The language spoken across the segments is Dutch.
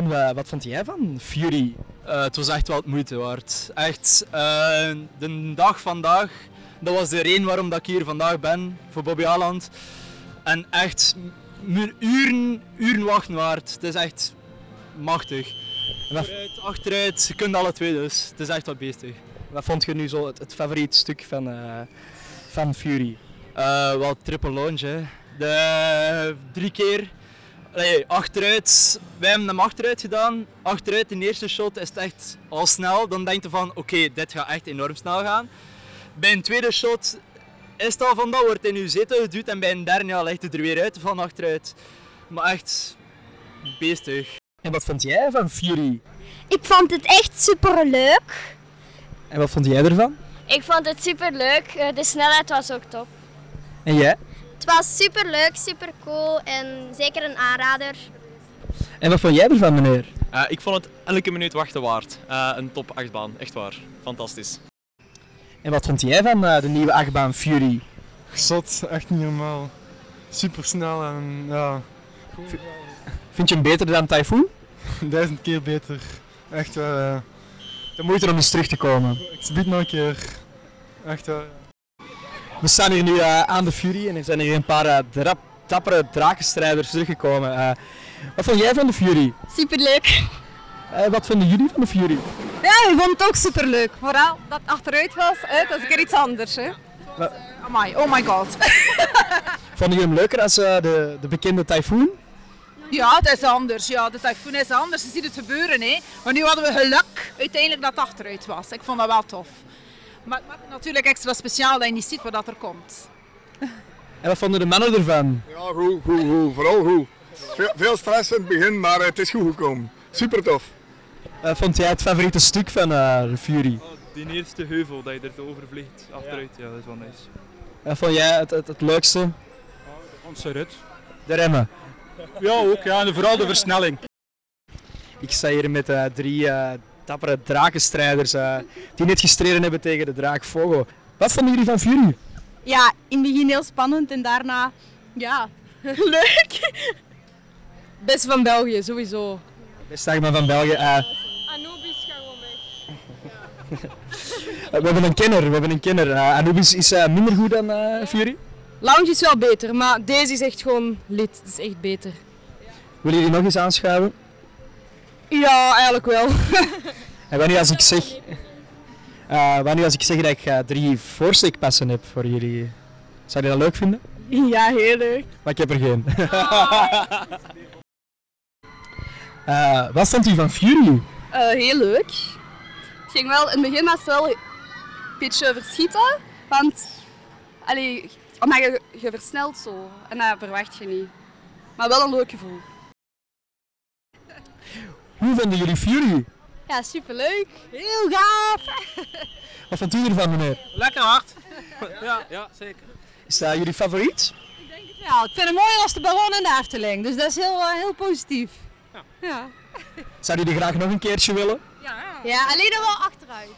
En wat vond jij van Fury? Eh, het was echt wel het moeite waard. Echt, eh, de dag vandaag, dat was de reden waarom dat ik hier vandaag ben, voor Bobby Aland. En echt, uren, uren wachten waard. Het is echt machtig. Wat, Achteruit, je kunt alle twee dus. Het is echt wat beestig. wat vond je nu zo het, het favoriet stuk van, eh, van Fury? Wel triple launch, hè. De drie keer. Allee, achteruit, wij hebben hem achteruit gedaan. Achteruit, in de eerste shot is het echt al snel. Dan denk je van, oké, dit gaat echt enorm snel gaan. Bij een tweede shot is het al van, dat wordt in uw zetel geduwd. En bij een derde, ja, ligt het er weer uit van achteruit. Maar echt, beestig. En wat vond jij van Fury? Ik vond het echt super leuk. En wat vond jij ervan? Ik vond het super leuk. De snelheid was ook top. En jij? Het was super leuk, super cool en zeker een aanrader. En wat vond jij ervan, meneer? Eh, ik vond het elke minuut wachten waard. Eh, een top 8 baan, echt waar. Fantastisch. En wat vond jij van eh, de nieuwe achtbaan Fury? Zot, echt niet normaal. Super snel en ja, Vind je hem beter dan Typhoon? duizend keer beter. Echt wel. De moeite om eens terug te komen. Ik bied nog een keer. Echt wel. We staan hier nu eh, aan de Fury en er zijn hier een paar eh, drap, dappere drakenstrijders teruggekomen. Eh, wat vond jij van de Fury? Super leuk. Eh, wat vonden jullie van de Fury? Ja, ik vond het ook super leuk. Vooral dat het achteruit was, hè, dat is keer iets anders. Hè. Wat- Amai, oh my god. Vonden jullie hem leuker als de, de bekende Typhoon? Ja, het is anders. Ja, de tyfoon is anders. Je ziet het gebeuren. Hè. Maar nu hadden we geluk uiteindelijk dat het achteruit was. Ik vond dat wel tof. Maar het maakt het natuurlijk extra speciaal dat je niet ziet wat dat er komt. En wat vonden de mannen ervan? Ja, goed, goed, goed. Vooral goed. Veel, veel stress in het begin, maar het is goed gekomen. Super tof. Eh, vond jij het favoriete stuk van eh, de Fury? Die eerste heuvel dat je er over vliegt, achteruit, ja, dat is wel nice. Wat vond jij het, het, het leukste? Onze rit. De remmen. Ja, ook. Ja, en vooral de versnelling. Ik sta hier met eh, drie eh, dappere drakenstrijders eh, die net gestreden hebben tegen de draak Fogo. Wat vonden jullie van Fury? Ja, in het begin heel spannend en daarna, ja, leuk. Best van België, sowieso. Beste man van België. eh, Anubis gaat gewoon weg. we hebben een kenner. We hebben een kenner. Eh, Anubis is eh, minder goed dan eh, Fury. Lounge is wel beter, maar deze is echt gewoon lid. Het is echt beter. Willen jullie nog eens aanschuiven? Ja, eigenlijk wel. En wanneer als ik zeg, eh, wanneer als ik zeg dat ik eh, drie voorsteekpassen heb voor jullie, zou je dat leuk vinden? Ja, heel leuk. Maar ik heb er geen. Eh, wat vond u van Fury? Eh, heel leuk. Het ging wel, in het begin was het wel een beetje verschieten, want allee, omdat je, je versnelt zo en dat verwacht je niet. Maar wel een leuk gevoel. Hoe vonden jullie Fury? Ja, superleuk. Heel gaaf. Wat vond u ervan, meneer? Lekker hard. ja, ja, zeker. Is dat jullie favoriet? Ja, ik vind het mooier als de ballon in de Efteling, dus dat is heel, eh, heel positief. Ja. Zou jullie graag nog een keertje willen? Ja, alleen nog wel achteruit.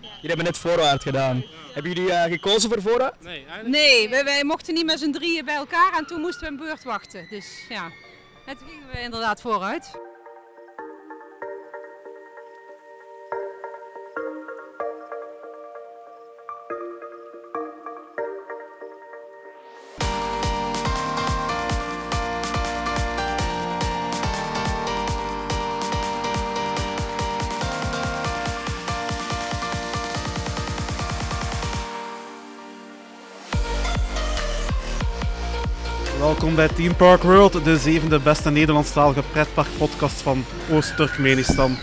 Jullie hebben net voorwaarts gedaan. Hebben jullie eh, gekozen voor vooruit? Nee, eigenlijk. Nee, wij, wij mochten niet met z'n drieën bij elkaar en toen moesten we een beurt wachten. Dus ja, en toen gingen we inderdaad vooruit. Welkom bij Team Park World, de zevende beste Nederlandstalige pretparkpodcast van Oost-Turkmenistan.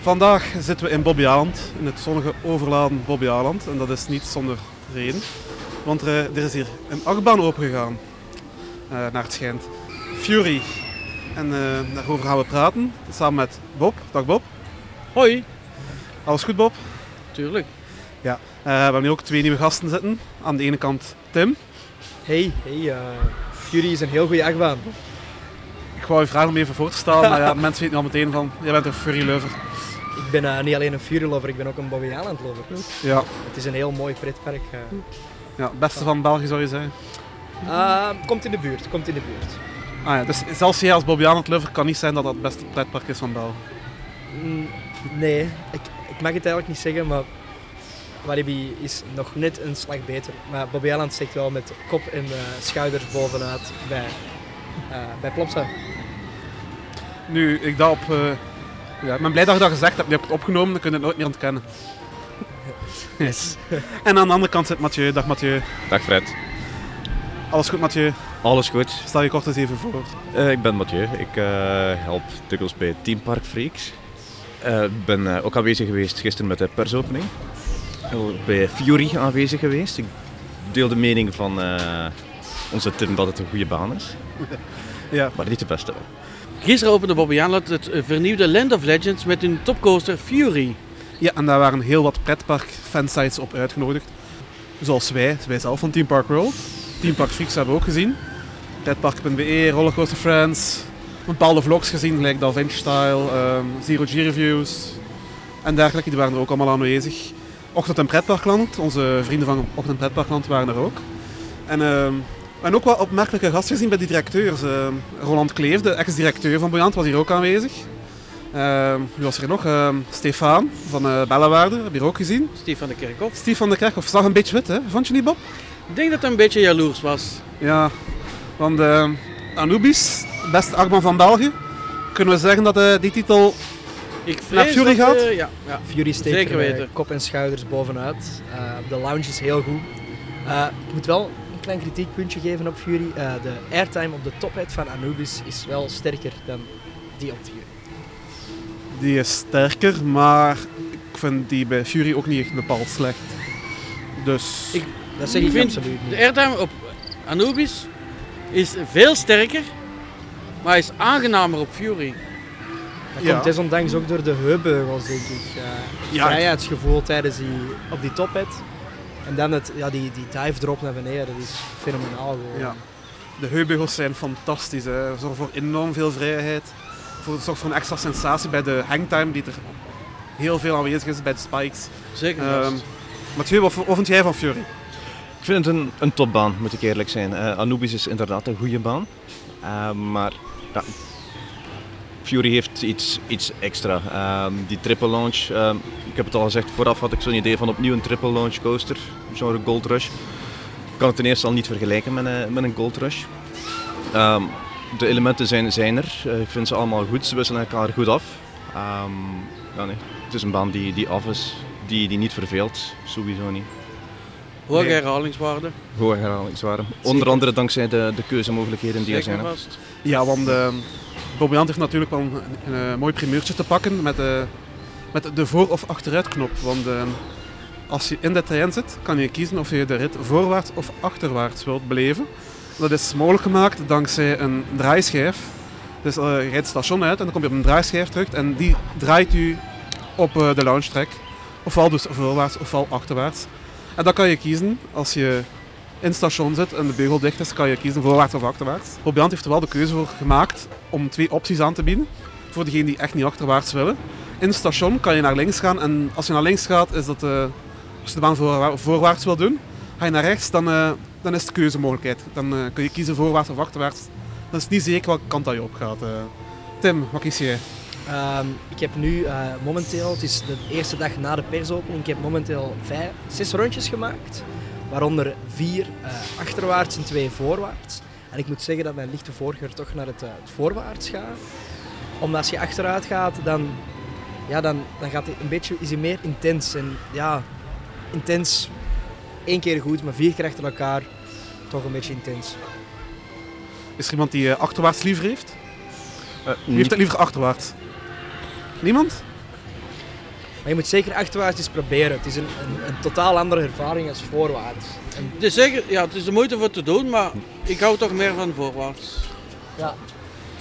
Vandaag zitten we in Bobbejaanland, in het zonnige overladen Bobbejaanland. En dat is niet zonder reden, want er, er is hier een achtbaan opengegaan, eh naar het schijnt. Fury. En eh, daarover gaan we praten, samen met Bob. Dag Bob. Hoi. Alles goed Bob? Tuurlijk. Eh, we hebben hier ook twee nieuwe gasten zitten. Aan de ene kant Tim. Hey, hey, eh, Fury is een heel goede achtbaan. Ik wou je vragen om even voor te stellen, maar ja, mensen weten al meteen van, jij bent een Fury lover. Ik ben eh, niet alleen een Fury lover, ik ben ook een Bobby Island lover. Ja, Het is een heel mooi pretpark. eh. ja, het beste van België zou je zeggen. Ah, komt in de buurt, komt in de buurt. Ah ja, dus zelfs jij als Bobbejaanland lover kan niet zijn dat dat het beste pretpark is van België. Mm, Nee, ik, ik mag het eigenlijk niet zeggen, maar Walibi is nog net een slag beter. Maar Bobby Eiland steekt wel met kop en eh, schouders bovenuit bij, eh bij Plopsa. Nu, ik dat op... eh, ja, ik ben blij dat je dat gezegd hebt. Je hebt het opgenomen, dan kun je het nooit meer ontkennen. Yes. En aan de andere kant zit Mathieu. Dag Mathieu. Dag Fred. Alles goed Mathieu? Alles goed? Stel je kort eens even voor. Eh, ik ben Mathieu. Ik eh, help dikwijls bij Team Park Freaks. Eh, Ik ben ook aanwezig geweest gisteren met de persopening. Bij Fury aanwezig geweest. Ik deel de mening van eh, onze Tim dat het een goede baan is. Ja. Maar niet de beste. Gisteren opende Bobbejaanland het eh, vernieuwde Land of Legends met hun topcoaster Fury. Ja, en daar waren heel wat pretpark fansites op uitgenodigd. Zoals wij, wij zelf van Team Park World. Team Park Freaks hebben we ook gezien. Pretpark.be, Rollercoaster Friends. Bepaalde vlogs gezien, gelijk Da Vinci Style, ehm, Zero G Reviews en dergelijke. Die waren er ook allemaal aanwezig. Ochtend en Pretparkland, onze vrienden van Ochtend en Pretparkland waren er ook. En we hebben ook wat opmerkelijke gasten gezien bij die directeurs. Ehm, Roland Kleef, de ex-directeur van Boyant, was hier ook aanwezig. Ehm, wie was er nog? Stefan van eh Bellewaarde, heb je hier ook gezien. Steve van de Kerkhof. Steve van der Kerkhof zag een beetje wit, hè? Vond je niet, Bob? Ik denk dat hij een beetje jaloers was. Ja, want Anubis, beste achtbaan van België, kunnen we zeggen dat eh, die titel Ik naar Fury dat, gaat? eh, ja, ja. Fury steekt Zeker er, weten. kop en schouders bovenuit. Eh, de lounge is heel goed. Eh, ik moet wel een klein kritiekpuntje geven op Fury. Eh, de airtime op de tophead van Anubis is wel sterker dan die op Fury. die is sterker, maar ik vind die bij Fury ook niet echt bepaald slecht. Dus Ik- Dat zeg ik, vind absoluut De niet. airtime op Anubis is veel sterker, maar is aangenamer op Fury. Dat Ja. komt desondanks ook door de heupbeugels, denk ik. Eh, het Ja. vrijheidsgevoel tijdens die, op die tophead. En dan het, ja, die, die dive drop naar beneden, dat is fenomenaal gewoon. Ja. de heupbeugels zijn fantastisch. Hè. Zorgen voor enorm veel vrijheid. Voor, zorgt voor een extra sensatie bij de hangtime die er heel veel aanwezig is bij de spikes. Zeker Ehm. Mathieu, wat, wat vind jij van Fury? Ik vind het een, een topbaan, moet ik eerlijk zijn. Eh, Anubis is inderdaad een goede baan. Eh, maar ja, Fury heeft iets, iets extra. Ehm, die triple launch, ehm, ik heb het al gezegd, vooraf had ik zo'n idee van opnieuw een triple launch coaster, genre Gold Rush. Ik kan het ten eerste al niet vergelijken met een, met een Gold Rush. Ehm, de elementen zijn, zijn er, Eh, ik vind ze allemaal goed, ze wisselen elkaar goed af. Ehm, ja, nee. Het is een baan die, die af is, die, die niet verveelt, sowieso niet. Hoge nee. herhalingswaarde. Hoge herhalingswaarde. Onder andere dankzij de, de keuzemogelijkheden die er zijn. vast. Ja, want uh, Bobbejaand heeft natuurlijk wel een, een mooi primeurtje te pakken met, de met de voor- of achteruitknop. Want uh, als je in de trein zit, kan je kiezen of je de rit voorwaarts of achterwaarts wilt beleven. Dat is mogelijk gemaakt dankzij een draaischijf. Dus uh, je rijdt het station uit en dan kom je op een draaischijf terug en die draait u op de lounge track. Ofwel dus voorwaarts ofwel achterwaarts. En dan kan je kiezen als je in het station zit en de beugel dicht is, kan je kiezen voorwaarts of achterwaarts. Probiant heeft er wel de keuze voor gemaakt om twee opties aan te bieden. Voor degenen die echt niet achterwaarts willen. In het station kan je naar links gaan en als je naar links gaat, is dat uh, als je de baan voor, voorwaarts wil doen. Ga je naar rechts, dan, uh, dan is de keuzemogelijkheid. Dan uh, kun je kiezen voorwaarts of achterwaarts. Dan is het niet zeker welke kant dat je op gaat. Tim, wat kies jij? Um, ik heb nu momenteel, het is de eerste dag na de persopening, ik heb momenteel vijf, zes rondjes gemaakt. Waaronder vier uh, achterwaarts en twee voorwaarts. En ik moet zeggen dat mijn lichte voorkeur toch naar het, uh, het voorwaarts gaat. Omdat als je achteruit gaat, dan, ja, dan, dan gaat het een beetje, is hij meer intens. En ja, intens, één keer goed, maar vier keer achter elkaar, toch een beetje intens. Is er iemand die uh, achterwaarts liever heeft? Uh, Wie heeft het liever achterwaarts? Niemand? Maar je moet zeker achterwaarts eens proberen. Het is een, een, een totaal andere ervaring als voorwaarts. En... Het, is zeker, ja, het is de moeite voor te doen, maar ik hou toch meer van voorwaarts. Ja,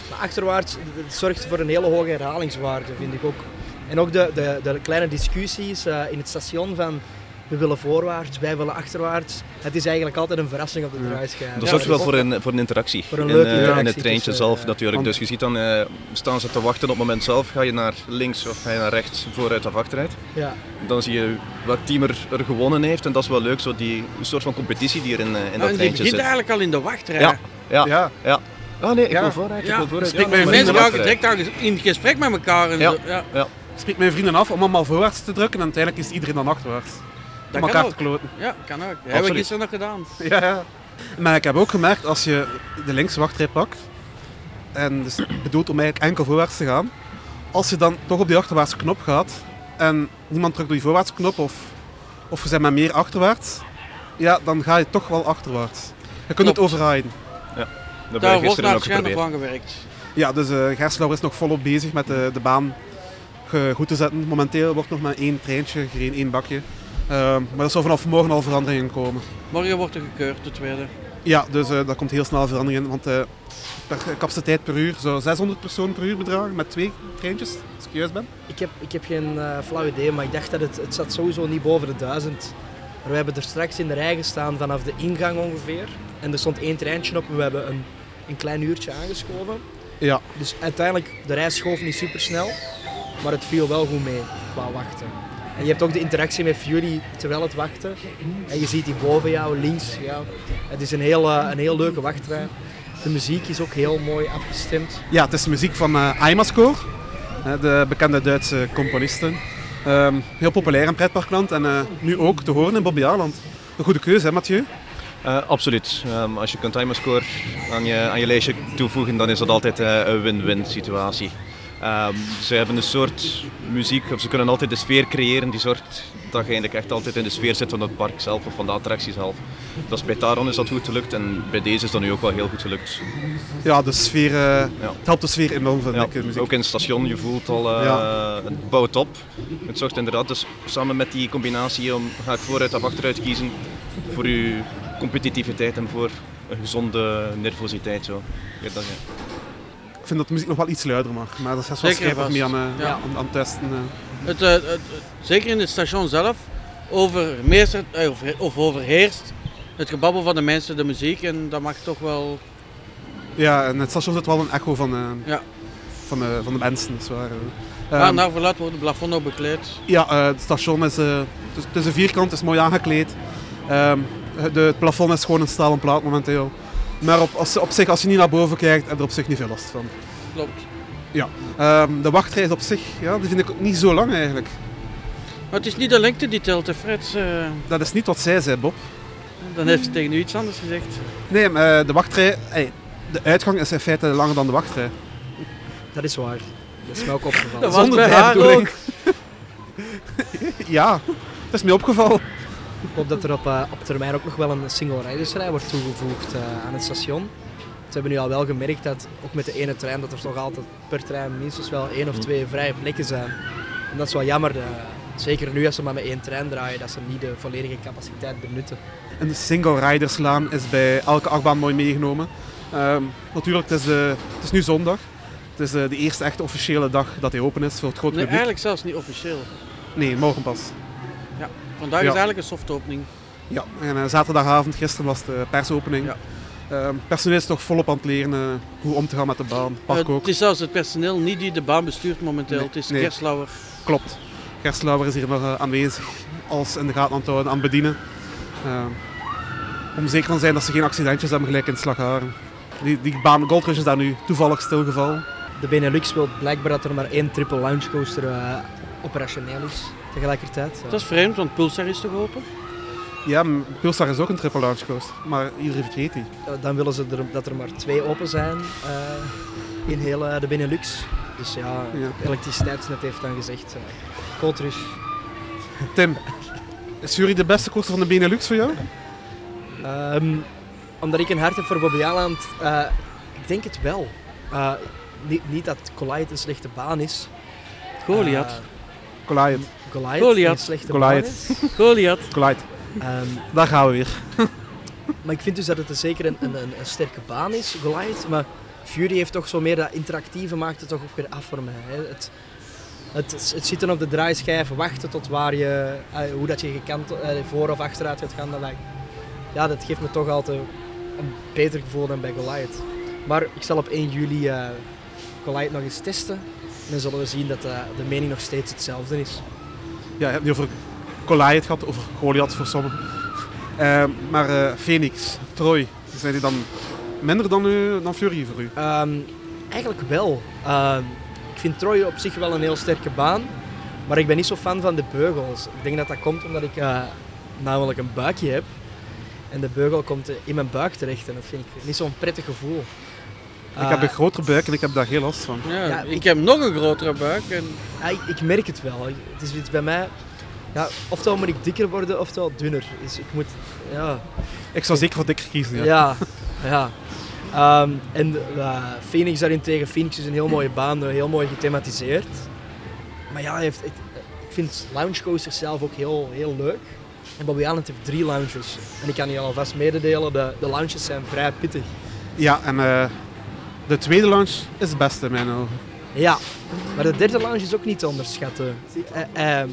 maar achterwaarts het zorgt voor een hele hoge herhalingswaarde, vind ik ook. En ook de, de, de kleine discussies uh, in het station van we willen voorwaarts, wij willen achterwaarts. Het is eigenlijk altijd een verrassing op de draaischijf. Dat zorgt wel voor een, voor een interactie. Voor een leuke uh, interactie in het treintje zelf natuurlijk. Dus je ziet dan, uh, staan ze te wachten op het moment zelf. Ga je naar links of ga je naar rechts, vooruit of achteruit. Ja. Dan zie je welk team er, er gewonnen heeft. En dat is wel leuk, zo die soort van competitie die er in, uh, in dat treintje die begint zit. eigenlijk al in de wachtrij. Ja, ja, ja. ja. Ah nee, ik Ja. wil vooruit. Ik wil vooruit. spreek Ja, met Mensen direct in gesprek met elkaar. En Ja. zo. Ja, Ik spreek mijn vrienden af om allemaal voorwaarts te drukken en uiteindelijk is iedereen dan achterwaarts. Om elkaar kan te kloten. Ja, kan ook. Dat hebben we gisteren nog gedaan. Ja, ja. Maar ik heb ook gemerkt, als je de linkse wachtrij pakt, en dus bedoelt om eigenlijk enkel voorwaarts te gaan, als je dan toch op die achterwaartse knop gaat, en niemand drukt op die voorwaartse knop, of, of je bent maar meer achterwaarts, ja, dan ga je toch wel achterwaarts. Je kunt het Klopt. overriden. Dat heb Daar wordt nog geprobeerd. aan gewerkt. Ja, dus eh Gerslauer is nog volop bezig met de, de baan goed te zetten. Momenteel wordt nog maar één treintje gereden, één bakje. Ehm, maar er zal vanaf morgen al veranderingen komen. Morgen wordt er gekeurd, de tweede. Ja, dus eh daar komt heel snel verandering in. Want eh per capaciteit per uur zou 600 personen per uur bedragen met twee treintjes, als ik juist ben. Ik heb, ik heb geen eh, flauw idee, maar ik dacht dat het, het zat sowieso niet boven de 1000. Maar we hebben er straks in de rij gestaan vanaf de ingang ongeveer. En er stond één treintje op en we hebben een, een klein uurtje aangeschoven. Ja, Dus uiteindelijk, de reis schoof niet super snel, maar het viel wel goed mee qua wachten. En je hebt ook de interactie met Fury terwijl het wachten. En je ziet die boven jou, links. Ja. Het is een heel, eh, een heel leuke wachtrij. De muziek is ook heel mooi afgestemd. ja het is de muziek van eh Aimascore, hè, de bekende Duitse componisten. Ehm, heel populair in pretparkland en eh, nu ook te horen in Bobby Aland. Een goede keuze, hè Mathieu? Eh, absoluut. Ehm, als je kunt timerscore aan je, aan je lijstje toevoegen, dan is dat altijd eh, een win-win situatie. Ehm, ze hebben een soort muziek, of ze kunnen altijd de sfeer creëren die zorgt dat je eigenlijk echt altijd in de sfeer zit van het park zelf of van de attractie zelf. Dat is bij Taron is dat goed gelukt en bij deze is dat nu ook wel heel goed gelukt. Ja, de sfeer, eh, het helpt de sfeer enorm, vind Ja, ik, de muziek. ook in het station, je voelt al, eh, Ja. het bouwt op. Het zorgt inderdaad, dus samen met die combinatie om, ga ik vooruit of achteruit kiezen voor je competitiviteit en voor een gezonde nervositeit. Zo. Ja, dat, ja. Ik vind dat de muziek nog wel iets luider mag, maar dat is wel vast. mee aan, Ja. aan, aan het testen. eh. Het, het- het- zeker in het station zelf overmeestert, eh, of, of overheerst het gebabbel van de mensen, de muziek. En dat mag toch wel... Ja, en het station zit wel een echo van, eh, Ja. van, eh, van de mensen. Dat is waar. eh. Ehm, naar verluid wordt het plafond ook bekleed. Ja, het station is, het is, het is een vierkant, het is mooi aangekleed. Ehm, de, het plafond is gewoon een stalen plaat momenteel. Maar op, als, op zich, als je niet naar boven kijkt, heb je er op zich niet veel last van. Klopt. Ja. Ehm, de wachtrij is op zich, ja, die vind ik ook niet zo lang eigenlijk. Maar het is niet de lengte die telt, hè, Fred. Eh, Dat is niet wat zij zei, Bob. dan heeft ze tegen u iets anders gezegd. Nee, maar eh, de wachtrij, de uitgang is in feite langer dan de wachtrij. Dat is waar. Dat is mij ook opgevallen. Dat was Zonder bij haar ook. ja, dat is mij opgevallen. Ik hoop dat er op, eh, op termijn ook nog wel een single ridersrij wordt toegevoegd eh, aan het station. We hebben nu al wel gemerkt dat ook met de ene trein dat er toch altijd per trein minstens wel één of twee vrije plekken zijn. En dat is wel jammer. eh, zeker nu als ze maar met één trein draaien, dat ze niet de volledige capaciteit benutten. Een single riderslaan is bij elke achtbaan mooi meegenomen. Ehm, natuurlijk, het is, het is nu zondag. Het is eh, de eerste echte officiële dag dat hij open is voor het grote Nee, publiek. eigenlijk zelfs niet officieel. Nee, morgen pas. Vandaag Ja. is eigenlijk een soft opening. Ja, en eh, zaterdagavond, gisteren was de persopening. Ja. Ehm, personeel is toch volop aan het leren eh, hoe om te gaan met de baan. Park Eh, ook. het is zelfs het personeel niet die de baan bestuurt momenteel. Nee, het is nee. Gerslauer. Klopt. Gerslauer is hier nog aanwezig als in de gaten aan het houden, aan het bedienen. Ehm, om zeker te zijn dat ze geen accidentjes hebben gelijk in het Slagharen. Die, die baan Goldrush is daar nu toevallig stilgevallen. De Benelux wil blijkbaar dat er maar één triple launch coaster eh, operationeel is tegelijkertijd. Dat is vreemd, want Pulsar is toch open? Ja, Pulsar is ook een triple launch coaster, maar iedereen vergeet die. Eh, dan willen ze er, dat er maar twee open zijn eh, in heel eh, de Benelux. Dus ja, Ja. elektriciteitsnet heeft dan gezegd, uh, Cold Rush. Tim, is Jury de beste coaster van de Benelux voor jou? Ehm, omdat ik een hart heb voor Bobby Aland, eh, ik denk het wel. Eh, niet, niet dat Goliath een slechte baan is. Goliath. Eh, Goliath. Goliath, Goliath. slechte Goliath. baan is. Goliath. Goliath. Ehm, Daar gaan we weer. maar ik vind dus dat het een- zeker een, een, een, een sterke baan is, Goliath. Maar Fury heeft toch zo meer dat interactieve, maakt het toch ook weer af voor mij. Hè. Het, het, het zitten op de draaischijf, wachten tot waar je, eh, hoe dat je gekant, eh, voor of achteruit gaat gaan, dat, lijkt- ja, dat geeft me toch altijd een beter gevoel dan bij Goliath. Maar ik zal op 1 juli eh Goliath nog eens testen. En dan zullen we zien dat de mening nog steeds hetzelfde is. Ja, je hebt niet over Goliath gehad, over Goliath voor sommigen. Eh, maar eh, Phoenix, Troy, zijn die dan minder dan, u, dan Fury voor u? Ehm, eigenlijk wel. Ehm, ik vind Troy op zich wel een heel sterke baan. Maar ik ben niet zo fan van de beugels. Ik denk dat dat komt omdat ik eh, namelijk een buikje heb. En de beugel komt in mijn buik terecht. En dat vind ik niet zo'n prettig gevoel. Ik heb een grotere buik en ik heb daar heel last van. Ja, Ja, ik, ik- heb nog een grotere buik. En... Ja, ik, ik merk het wel. Het is iets bij mij. Ja, oftewel moet ik dikker worden, oftewel dunner. Dus ik moet. Ja. Ik zou zeker voor dikker kiezen. Ja. Ja. ja. Ehm, en uh, Phoenix daarentegen. Phoenix is een heel mooie baan, eh, heel mooi gethematiseerd. Maar ja, heeft, ik, ik vind Lounge Coasters zelf ook heel, heel leuk. En Bobby Island heeft drie lounges. En ik kan je alvast mededelen, de, de lounges zijn vrij pittig. Ja, en eh, de tweede launch is het beste in mijn ogen. Ja, maar de derde lounge is ook niet te onderschatten. Hij, hij-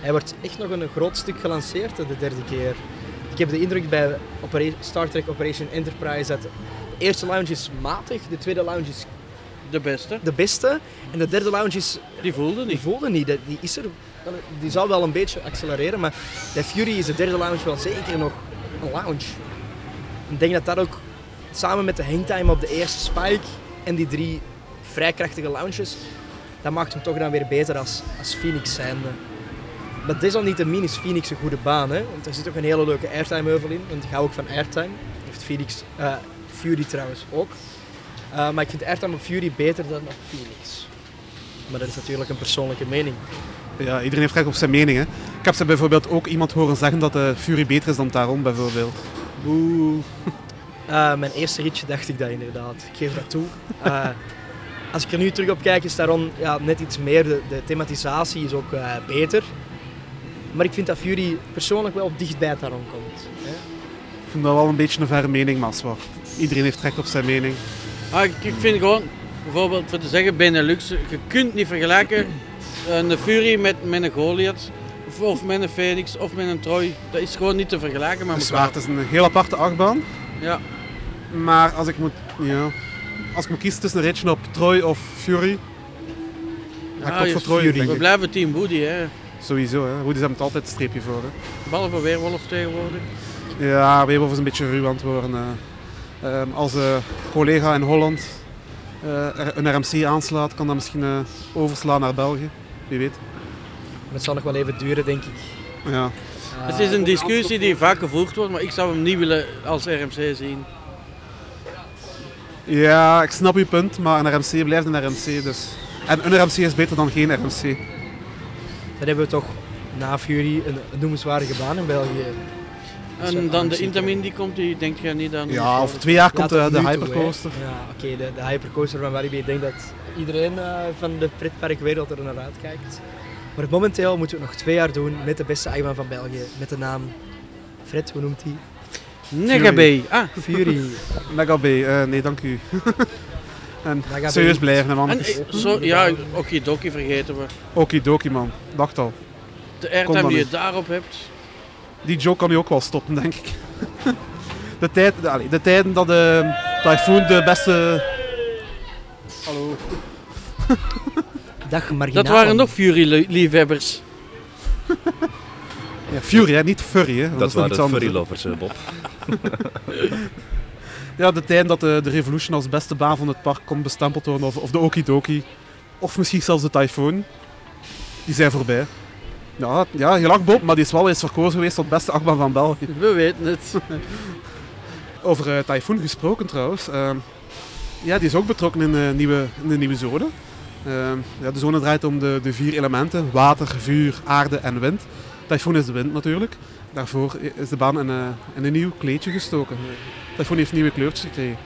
hij wordt echt nog een groot stuk gelanceerd de derde keer. Ik heb de indruk bij Star Trek Operation Enterprise dat de eerste lounge is matig, de tweede lounge is De beste. de beste en de derde lounge is... Die voelde Die niet. voelde niet, die is er... Die zal wel een beetje accelereren, maar bij Fury is de derde lounge wel zeker nog een lounge. Ik denk dat dat ook samen met de hangtime op de eerste spike en die drie vrij krachtige lounges, dat maakt hem toch dan weer beter als, als Phoenix zijnde. Maar desalniettemin is Phoenix een goede baan, hè? want er zit ook een hele leuke airtime-heuvel in, want ik hou ook van airtime. Heeft Phoenix, eh, Fury trouwens ook. Eh, maar ik vind airtime op Fury beter dan op Phoenix. Maar dat is natuurlijk een persoonlijke mening. Ja, iedereen heeft recht op zijn mening. Hè. Ik heb ze bijvoorbeeld ook iemand horen zeggen dat de Fury beter is dan Taron bijvoorbeeld. Boe. Eh, mijn eerste ritje dacht ik dat inderdaad. Ik geef dat toe. Eh, als ik er nu terug op kijk, is Taron ja, net iets meer. De, de thematisatie is ook eh, beter. Maar ik vind dat Fury persoonlijk wel dicht bij Taron komt. Hè? Ik vind dat wel een beetje een verre mening, maar zwart. Iedereen heeft recht op zijn mening. Ah, ik, ik vind gewoon, bijvoorbeeld voor te zeggen, Benelux, je kunt niet vergelijken een Fury met, met een Goliath. Of, of met een Phoenix of met een Troy. Dat is gewoon niet te vergelijken met Het is elkaar. waar, het is een heel aparte achtbaan. Ja. Maar als ik moet, ja, als ik moet kiezen tussen een ritje op Troy of Fury, Ah, ik toch je- voor Troy, We blijven team Woody, hè. Sowieso, hè. Woodies hebben het altijd een streepje voor. Hè. Behalve Weerwolf tegenwoordig. Ja, Weerwolf is een beetje ruw aan het worden. eh. Ehm, als een collega in Holland eh, een RMC aanslaat, kan dat misschien eh, overslaan naar België. Wie weet. Maar het zal nog wel even duren, denk ik. Ja. Eh, Het is een discussie die vaak gevoerd wordt, maar ik zou hem niet willen als RMC zien. Ja, ik snap uw punt, maar een RMC blijft een RMC. Dus. En een RMC is beter dan geen RMC. Dan hebben we toch na Fury een, een noemenswaardige baan in België. En dan de Intamin die komt, die denkt jij niet aan. Ja, over twee jaar komt Ja, de, de toe, Hypercoaster. Ja, oké, de, de Hypercoaster van Walibi. Ik denk dat iedereen eh, van de pretparkwereld er naar uitkijkt. Maar momenteel moeten we het nog twee jaar doen met de beste achtbaan van België. Met de naam Fred, hoe noemt hij? Negabe. Ah. Fury. Mega B, eh, nee dank u. en serieus blijven, man. En, eh, zo, ja, Okidoki vergeten we. Okidoki, man. Dacht al. De airtime die je daarop hebt. Die joke kan nu ook wel stoppen, denk ik. De, tijd, de, allee, de tijden dat de Typhoon de beste... Hallo. Dag marginaal. Dat waren nog Fury-liefhebbers. Ja, Fury, hè, niet Furry. Hè. Dat is nog waren iets anders, furry lovers, eh, Bob. Ja, de tijd dat de, de Revolution als beste baan van het park kon bestempeld worden, of, of de Okidoki, of misschien zelfs de Typhoon, die zijn voorbij. Ja, ja je lag Bob, maar die is wel eens verkozen geweest tot beste achtbaan van België. We weten het. Over eh, Typhoon gesproken trouwens. ehm, ja, die is ook betrokken in de nieuwe, in de nieuwe zone. Ehm, ja, de zone draait om de, de vier elementen: water, vuur, aarde en wind. Typhoon is de wind natuurlijk. Daarvoor is de baan in, eh, in een nieuw kleedje gestoken. Typhoon heeft nieuwe kleurtjes gekregen.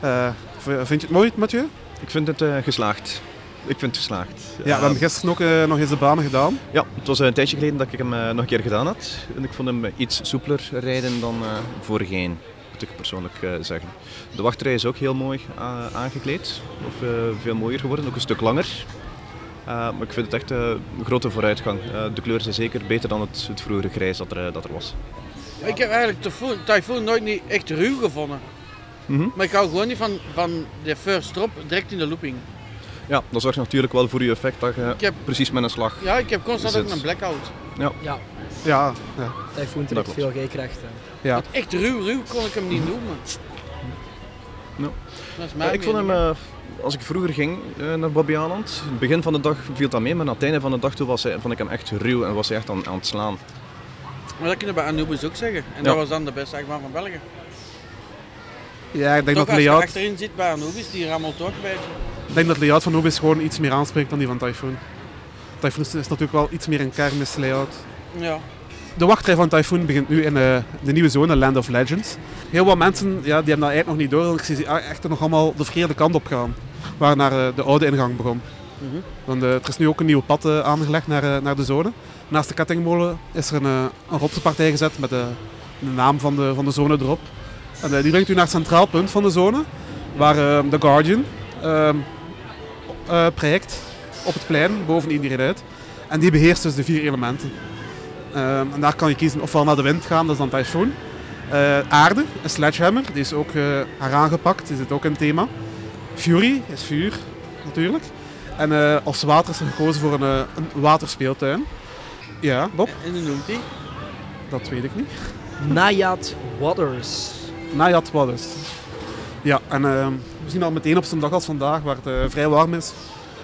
Eh, vind je het mooi, Mathieu? Ik vind het eh, geslaagd. Ik vind het geslaagd. Ja, we hebben gisteren ook nog eens de banen gedaan. Ja, het was een tijdje geleden dat ik hem nog een keer gedaan had. En ik vond hem iets soepeler rijden dan eh voorheen, moet ik persoonlijk zeggen. De wachtrij is ook heel mooi aangekleed. Of veel mooier geworden, ook een stuk langer. Eh, maar ik vind het echt eh, een grote vooruitgang. Eh, de kleuren zijn zeker beter dan het, het vroegere grijs dat er, dat er was. Ik heb eigenlijk Typhoon, Typhoon nooit niet echt ruw gevonden. Mhm. Maar ik hou gewoon niet van, van de first drop direct in de looping. Ja, dat zorgt natuurlijk wel voor je effect dat je Ik heb- precies met een slag Ja, ik heb constant ook een blackout. Ja. Ja, Ja, ja. Typhoon trekt veel G-kracht. hè. ja. Echt ruw, ruw kon ik hem niet noemen. Ja. Dat is Ja, mijn ik vond hem. Als ik vroeger ging eh, naar Bobby Aland, in het begin van de dag viel dat mee, maar aan het einde van de dag toe was hij, vond ik hem echt ruw en was hij echt aan, aan het slaan. Maar dat kunnen we bij Anubis ook zeggen. En Ja. dat was dan de beste achtbaan van België. Ja, ik denk Toch dat als je achterin zit bij Anubis, die rammelt ook een beetje. ik denk dat layout van Nobis gewoon iets meer aanspreekt dan die van Typhoon. Typhoon is, is natuurlijk wel iets meer een kermis layout. Ja. De wachtrij van Typhoon begint nu in eh, de nieuwe zone, Land of Legends. Heel wat mensen ja, die hebben dat eigenlijk nog niet door. want Ik zie ze echt nog allemaal de verkeerde kant op gaan. Waar naar eh, de oude ingang begon. Mhm. Want, eh, er is nu ook een nieuw pad aangelegd naar, naar de zone. Naast de kettingmolen is er een, een rotsenpartij gezet met de, de naam van de, van de zone erop. En, die brengt u naar het centraal punt van de zone, waar de Guardian ehm eh, prijkt op het plein, boven iedereen uit. En die beheerst dus de vier elementen. Ehm, en daar kan je kiezen ofwel naar de wind gaan, dat is dan Typhoon. Eh, aarde, een sledgehammer, die is ook eh aangepakt, die zit ook in het thema. Fury is vuur, natuurlijk. En eh, als water is er gekozen voor een, een waterspeeltuin. Ja, Bob? En hoe noemt hij? Dat weet ik niet. Nayat Waters. Nayat Wallace. Ja, en eh, we zien al meteen op zo'n dag als vandaag, waar het vrij warm is,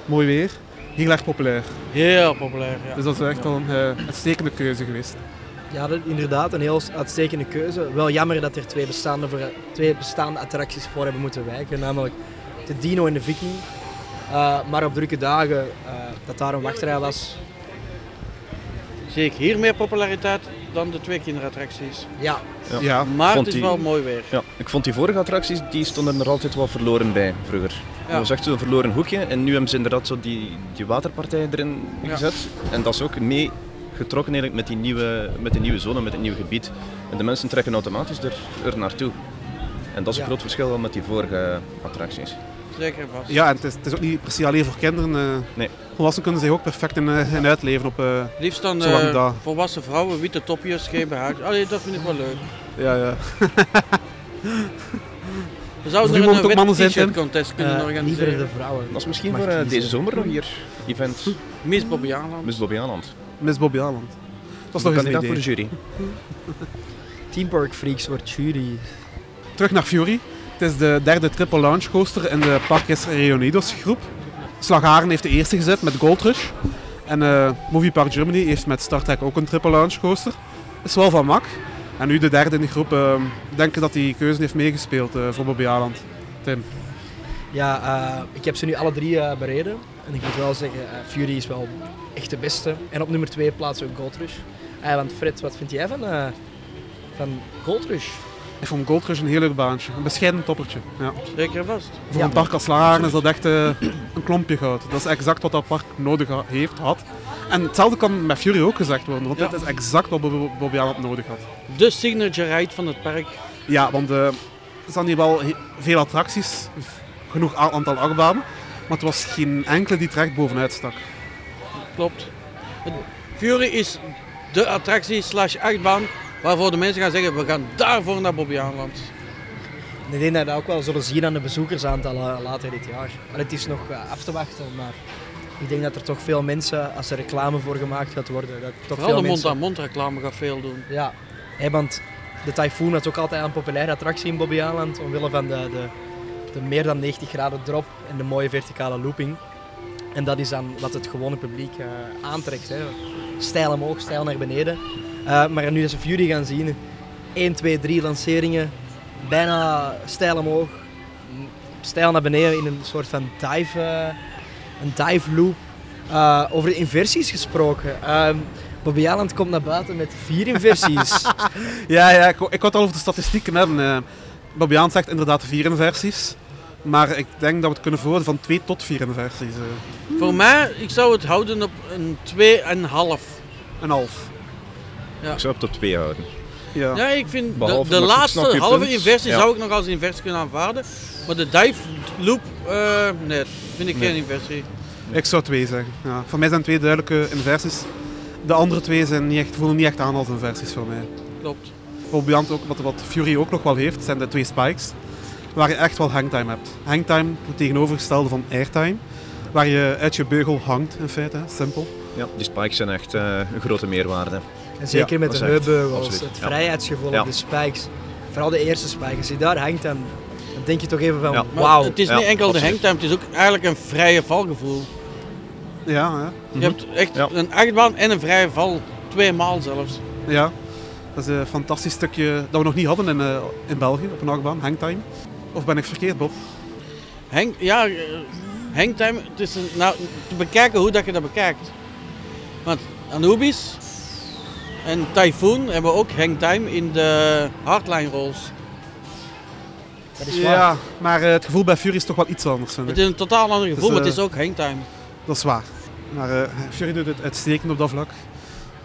mooi weer, heel erg populair. Heel populair, ja. Dus dat is echt wel een uh, uitstekende keuze geweest. Ja, dat, inderdaad, een heel uitstekende keuze. Wel jammer dat er twee bestaande, voor- twee bestaande attracties voor hebben moeten wijken, namelijk de Dino en de Viking. Uh, maar op drukke dagen uh, dat daar een wachtrij was. Zie ik hier meer populariteit dan de twee kinderattracties. Ja. Ja. Ja. Maar Vond het is die- wel mooi weer. Ja, ik vond die vorige attracties, die stonden er altijd wel verloren bij vroeger. Dat was echt zo'n verloren hoekje en nu hebben ze inderdaad zo die, die waterpartij erin Ja. gezet. En dat is ook mee getrokken eigenlijk met die nieuwe, met die nieuwe zone, met het nieuwe gebied. En de mensen trekken automatisch er, er naartoe. En dat is een Ja. groot verschil wel met die vorige attracties. Zeker vast. Ja, en het is, het is ook niet se alleen voor kinderen. eh Nee. Volwassenen kunnen zich ook perfect in, eh, in uitleven op... eh, Liefst dan eh, volwassen vrouwen, witte topjes, geen behaag. Allee, dat vind ik wel leuk. ja, ja. We zouden er een ook mannen zijn, t-shirt contest kunnen Uh, liever organiseren. de vrouwen. Dat is misschien Mag voor deze zomer nog hier, event Miss Bobby Aanland. Miss Bobby Aanland. Miss Bobby Aland. Dat is nog een kandidaat voor idee. de jury. Team Park Freaks wordt jury. Terug naar Fury. Het is de derde triple launch coaster in de Parques Reunidos groep. Slagharen heeft de eerste gezet met Gold Rush. En eh, Movie Park Germany heeft met Star Trek ook een triple launch coaster. Is wel van mak. En nu de derde in de groep. eh, denk dat die keuze heeft meegespeeld eh, voor Bobby Aland. Tim. Ja, uh, ik heb ze nu alle drie uh, bereden. En ik moet wel zeggen, uh, Fury is wel echt de beste. En op nummer 2 plaatsen we Gold Rush. Uh, want Fred, wat vind jij van, uh, van Gold Rush? Ik vond Gold Rush een heel leuk baantje. Een bescheiden toppertje. Ja. Zeker vast. Voor Ja. een park als Slagharen is dat echt eh, een klompje goud. Dat is exact wat dat park nodig ha- heeft, had. En hetzelfde kan met Fury ook gezegd worden, want Ja. dit is exact wat Bob- Bobby Aland nodig had. De signature ride van het park. Ja, want eh, er staan hier wel veel attracties, genoeg aantal achtbanen, maar het was geen enkele die er echt bovenuit stak. Klopt. Fury is de attractie slash achtbaan waarvoor de mensen gaan zeggen we gaan daarvoor naar Bobby Aanland. En ik denk dat we dat ook wel zullen zien aan de bezoekersaantallen later dit jaar. Maar het is nog uh, af te wachten, maar ik denk dat er toch veel mensen, als er reclame voor gemaakt gaat worden, dat toch Vooral veel de mensen... mond-aan-mond reclame gaat veel doen. Ja, hey, want de Typhoon was ook altijd een populaire attractie in Bobby Island, omwille van de, de, de meer dan 90 graden drop en de mooie verticale looping. En dat is dan wat het gewone publiek uh, aantrekt. Hè. Stijl omhoog, stijl naar beneden. Uh, maar nu als we Fury gaan zien, 1, 2, 3 lanceringen, bijna stijl omhoog, stijl naar beneden in een soort van dive, uh, een dive loop. Uh, over de inversies gesproken. Uh, Bobby Aland komt naar buiten met vier inversies. ja, ja, ik, wou het al over de statistieken hebben. Uh, Bobby Aland zegt inderdaad vier inversies. Maar ik denk dat we het kunnen verhouden van twee tot vier inversies. Uh. Voor mij, ik zou het houden op een 2,5. Een half. Ja. Ik zou het op twee houden. Ja, ja ik vind Behalve, de, de laatste halve punt. inversie ja. zou ik nog als inversie kunnen aanvaarden. Maar de dive loop, uh, nee, vind ik Nee. geen inversie. Ik zou twee zeggen. Ja. Voor mij zijn twee duidelijke inversies. De andere twee zijn niet echt, voelen niet echt aan als inversies voor mij. Klopt. Ook, wat, wat Fury ook nog wel heeft, zijn de twee spikes. Waar je echt wel hangtime hebt. Hangtime, het tegenovergestelde van airtime. Waar je uit je beugel hangt, in feite. Hè. Simpel. Ja, die spikes zijn echt uh, een grote meerwaarde. En zeker ja, met de heupbeugels, het ja. vrijheidsgevoel op de spikes. Vooral de eerste spike. Als je daar hangt, dan denk je toch even van, wauw. Het is Ja, niet enkel de hangtime, het is ook eigenlijk een vrije valgevoel. Ja, ja. Je hebt echt Ja. een achtbaan en een vrije val. Twee maal zelfs. ja. Dat is een fantastisch stukje dat we nog niet hadden in, eh, in België op een achtbaan, hangtime. Of ben ik verkeerd, Bob? Hang, ja, eh, hangtime, het is een, nou, te bekijken hoe dat je dat bekijkt. Want Anubis en Typhoon hebben ook hangtime in de hardline rolls. Dat is waar. Ja, maar eh, het gevoel bij Fury is toch wel iets anders. Vind ik. Het is een totaal ander gevoel, Dus, maar het eh, is ook hangtime. Dat is waar. Maar eh, Fury doet het uitstekend op dat vlak.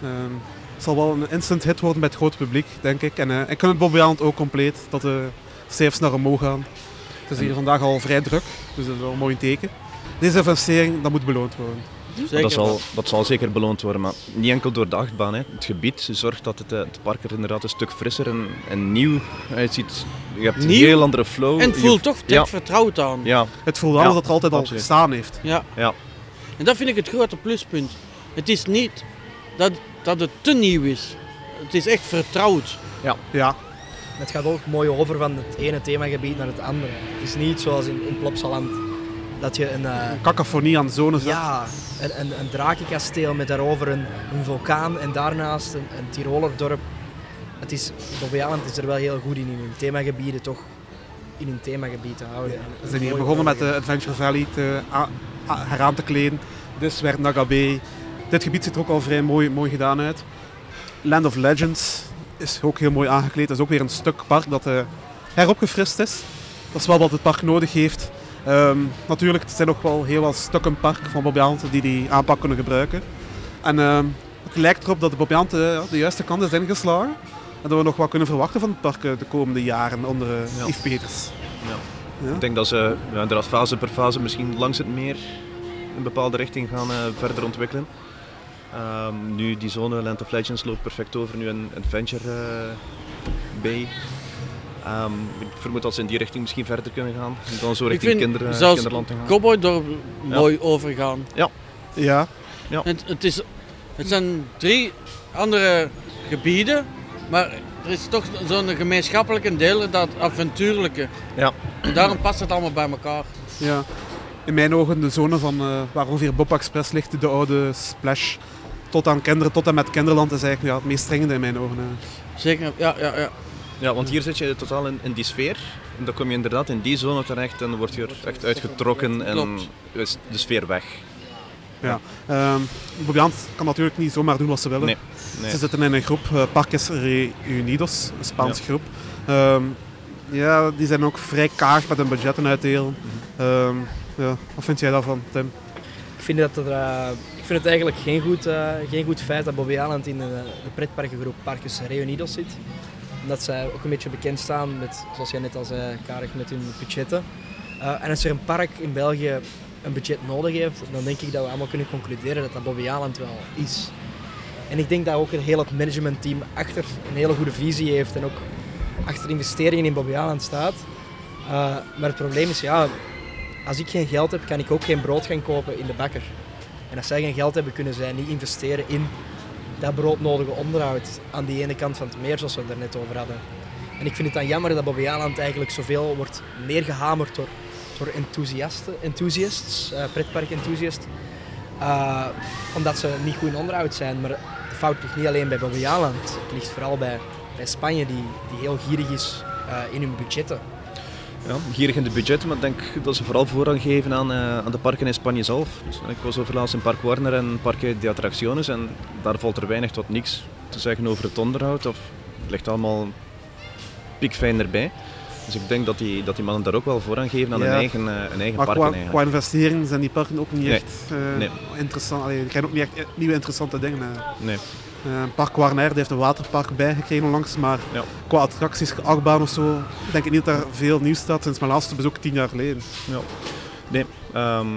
Ehm, het zal wel een instant hit worden bij het grote publiek, denk ik. En eh ik kan het Bobby ook compleet, dat de cijfers naar omhoog gaan. Het is hier vandaag al vrij druk, dus dat is wel een mooi teken. Deze investering, dat moet beloond worden. Zeker. Dat zal, dat zal zeker beloond worden, maar niet enkel door de achtbaan. Hè. Het gebied zorgt dat het, eh, het park er inderdaad een stuk frisser en, en nieuw uitziet. Je hebt een heel andere flow. En het Je- voelt toch direct Ja, vertrouwd aan. ja, Het voelt aan Ja, dat het er altijd al gestaan heeft. Ja. ja. En dat vind ik het grote pluspunt. Het is niet dat, dat het te nieuw is. Het is echt vertrouwd. Ja, Het gaat ook mooi over van het ene themagebied naar het andere. Het is niet zoals in, in Plopsaland dat je een, eh, cacophonie aan zones. ja, een, een, een drakenkasteel met daarover een, een vulkaan en daarnaast een, een Tiroler dorp. Het is, Bobby Island is er wel heel goed in, in hun themagebieden toch in hun themagebied te houden. We zijn hier begonnen met de Adventure Valley te, a- a- heraan te kleden. Dus werd Naga Bay. Dit gebied ziet er ook al vrij mooi, mooi gedaan uit. Land of Legends is ook heel mooi aangekleed. Dat is ook weer een stuk park dat eh, heropgefrist is. Dat is wel wat het park nodig heeft. Ehm, natuurlijk, er zijn nog wel heel wat stukken park van Bobbejaanse die die aanpak kunnen gebruiken. En ehm, het lijkt erop dat de Bobbejaanse ja, de juiste kant is ingeslagen. En dat we nog wat kunnen verwachten van het park eh, de komende jaren onder eh, Ja. Yves Peters. Ja. Ik denk dat ze ja, inderdaad fase per fase misschien langs het meer een bepaalde richting gaan eh, verder ontwikkelen. Ehm, nu die zone Land of Legends loopt perfect over, nu een Adventure Bay. Ehm, ik vermoed dat ze in die richting misschien verder kunnen gaan. En dan zo Ik richting vind kinder, zelfs kinderland te gaan. Cowboy Dorp mooi overgaan. Ja, Het, het, is, het zijn drie andere gebieden, maar er is toch zo'n gemeenschappelijke deel, dat avontuurlijke. Ja. En daarom past het allemaal bij elkaar. Ja, in mijn ogen de zone van eh, waar ongeveer Bob Express ligt, de oude Splash, tot aan kinderen, tot en met Kinderland is eigenlijk ja, het meest dringende in mijn ogen. eh. Zeker, ja, ja, ja. Ja, want hier zit je totaal in, in die sfeer. En dan kom je inderdaad in die zone terecht en word je er echt uitgetrokken en is de sfeer weg. Ja. Ehm Bobbejaand kan natuurlijk niet zomaar doen wat ze willen. Nee, nee. Ze zitten in een groep, eh, Parques Reunidos, een Spaanse groep. Ehm, ja, die zijn ook vrij kaag met hun budgetten uitdelen. Ehm, ja, wat vind jij daarvan, Tim? Ik vind, dat er, eh, ik vind het eigenlijk geen goed, eh, geen goed feit dat Bobby Island in de, de pretparkengroep Parcus Reunidos zit. Omdat zij ook een beetje bekend staan met, zoals jij net al zei, karig met hun budgetten. Eh, en als er een park in België een budget nodig heeft, dan denk ik dat we allemaal kunnen concluderen dat dat Bobby Island wel is. En ik denk dat ook een heel het managementteam achter een hele goede visie heeft en ook achter investeringen in Bobby Island staat. Eh, maar het probleem is, ja, als ik geen geld heb, kan ik ook geen brood gaan kopen in de bakker. En als zij geen geld hebben, kunnen zij niet investeren in dat broodnodige onderhoud aan die ene kant van het meer, zoals we het net over hadden. En ik vind het dan jammer dat Bobby Aland eigenlijk zoveel wordt neergehamerd door, door enthousiasten, enthusiasts, eh pretpark-enthusiasts. Eh, omdat ze niet goed in onderhoud zijn. Maar de fout ligt niet alleen bij Bobby Aland. Het ligt vooral bij, bij Spanje, die, die heel gierig is eh, in hun budgetten. Ja, gierig in de budgetten, maar ik denk dat ze vooral voorrang geven aan, eh, aan de parken in Spanje zelf. Dus, ik was over laatst in Park Warner en Parque de Atracciones en daar valt er weinig tot niks te zeggen over het onderhoud. Of het ligt allemaal piekfijn erbij. Dus ik denk dat die, dat die mannen daar ook wel voorrang geven aan Ja. hun eigen, eh, hun eigen Maar parken. qua, eigenlijk. qua investeringen zijn die parken ook niet Nee. echt eh, Nee. interessant. Allee, die krijgen ook niet echt nieuwe interessante dingen. eh. Nee. Eh, Park Warner heeft een waterpark bijgekregen onlangs, maar Ja. qua attracties, achtbaan of zo, denk ik niet dat er veel nieuws staat sinds mijn laatste bezoek tien jaar geleden. Ja. Nee, ehm,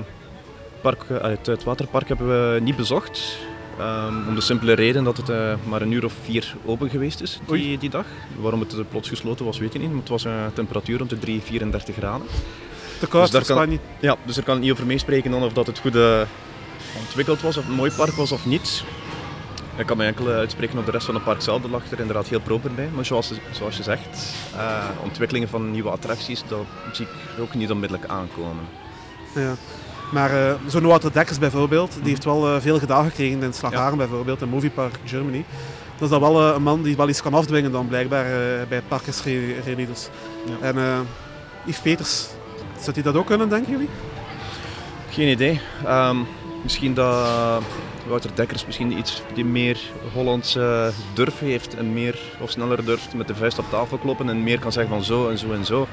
park, eh, het, het waterpark hebben we niet bezocht. Ehm, om de simpele reden dat het eh, maar een uur of vier open geweest is die, die dag. Waarom het plots gesloten was, weet ik niet. Maar het was een temperatuur rond de 3, 34 graden. Te koud Dus daar kan-. Ja, dus er kan ik niet over meespreken dan of dat het goed ontwikkeld was of een mooi park was of niet. Ik kan me enkel eh, uitspreken op de rest van het park zelf. Dat lag er inderdaad heel proper bij. Maar zoals, zoals je zegt, uh, ontwikkelingen van nieuwe attracties, dat zie ik ook niet onmiddellijk aankomen. Ja. Maar uh, zo'n Wouter Dekkers bijvoorbeeld, die heeft wel uh, veel gedaan gekregen in Slagharen ja. bijvoorbeeld, in Movie Park Germany. Dat is dan wel uh, een man die wel iets kan afdwingen dan blijkbaar bij Parkers Readers. Ja. En Yves Peters, zou hij dat ook kunnen, denken jullie? Geen idee. Um, misschien dat Wouter Dekkers misschien iets die meer Hollandse durf heeft en meer of sneller durft met de vuist op tafel kloppen en meer kan zeggen van zo en zo en zo.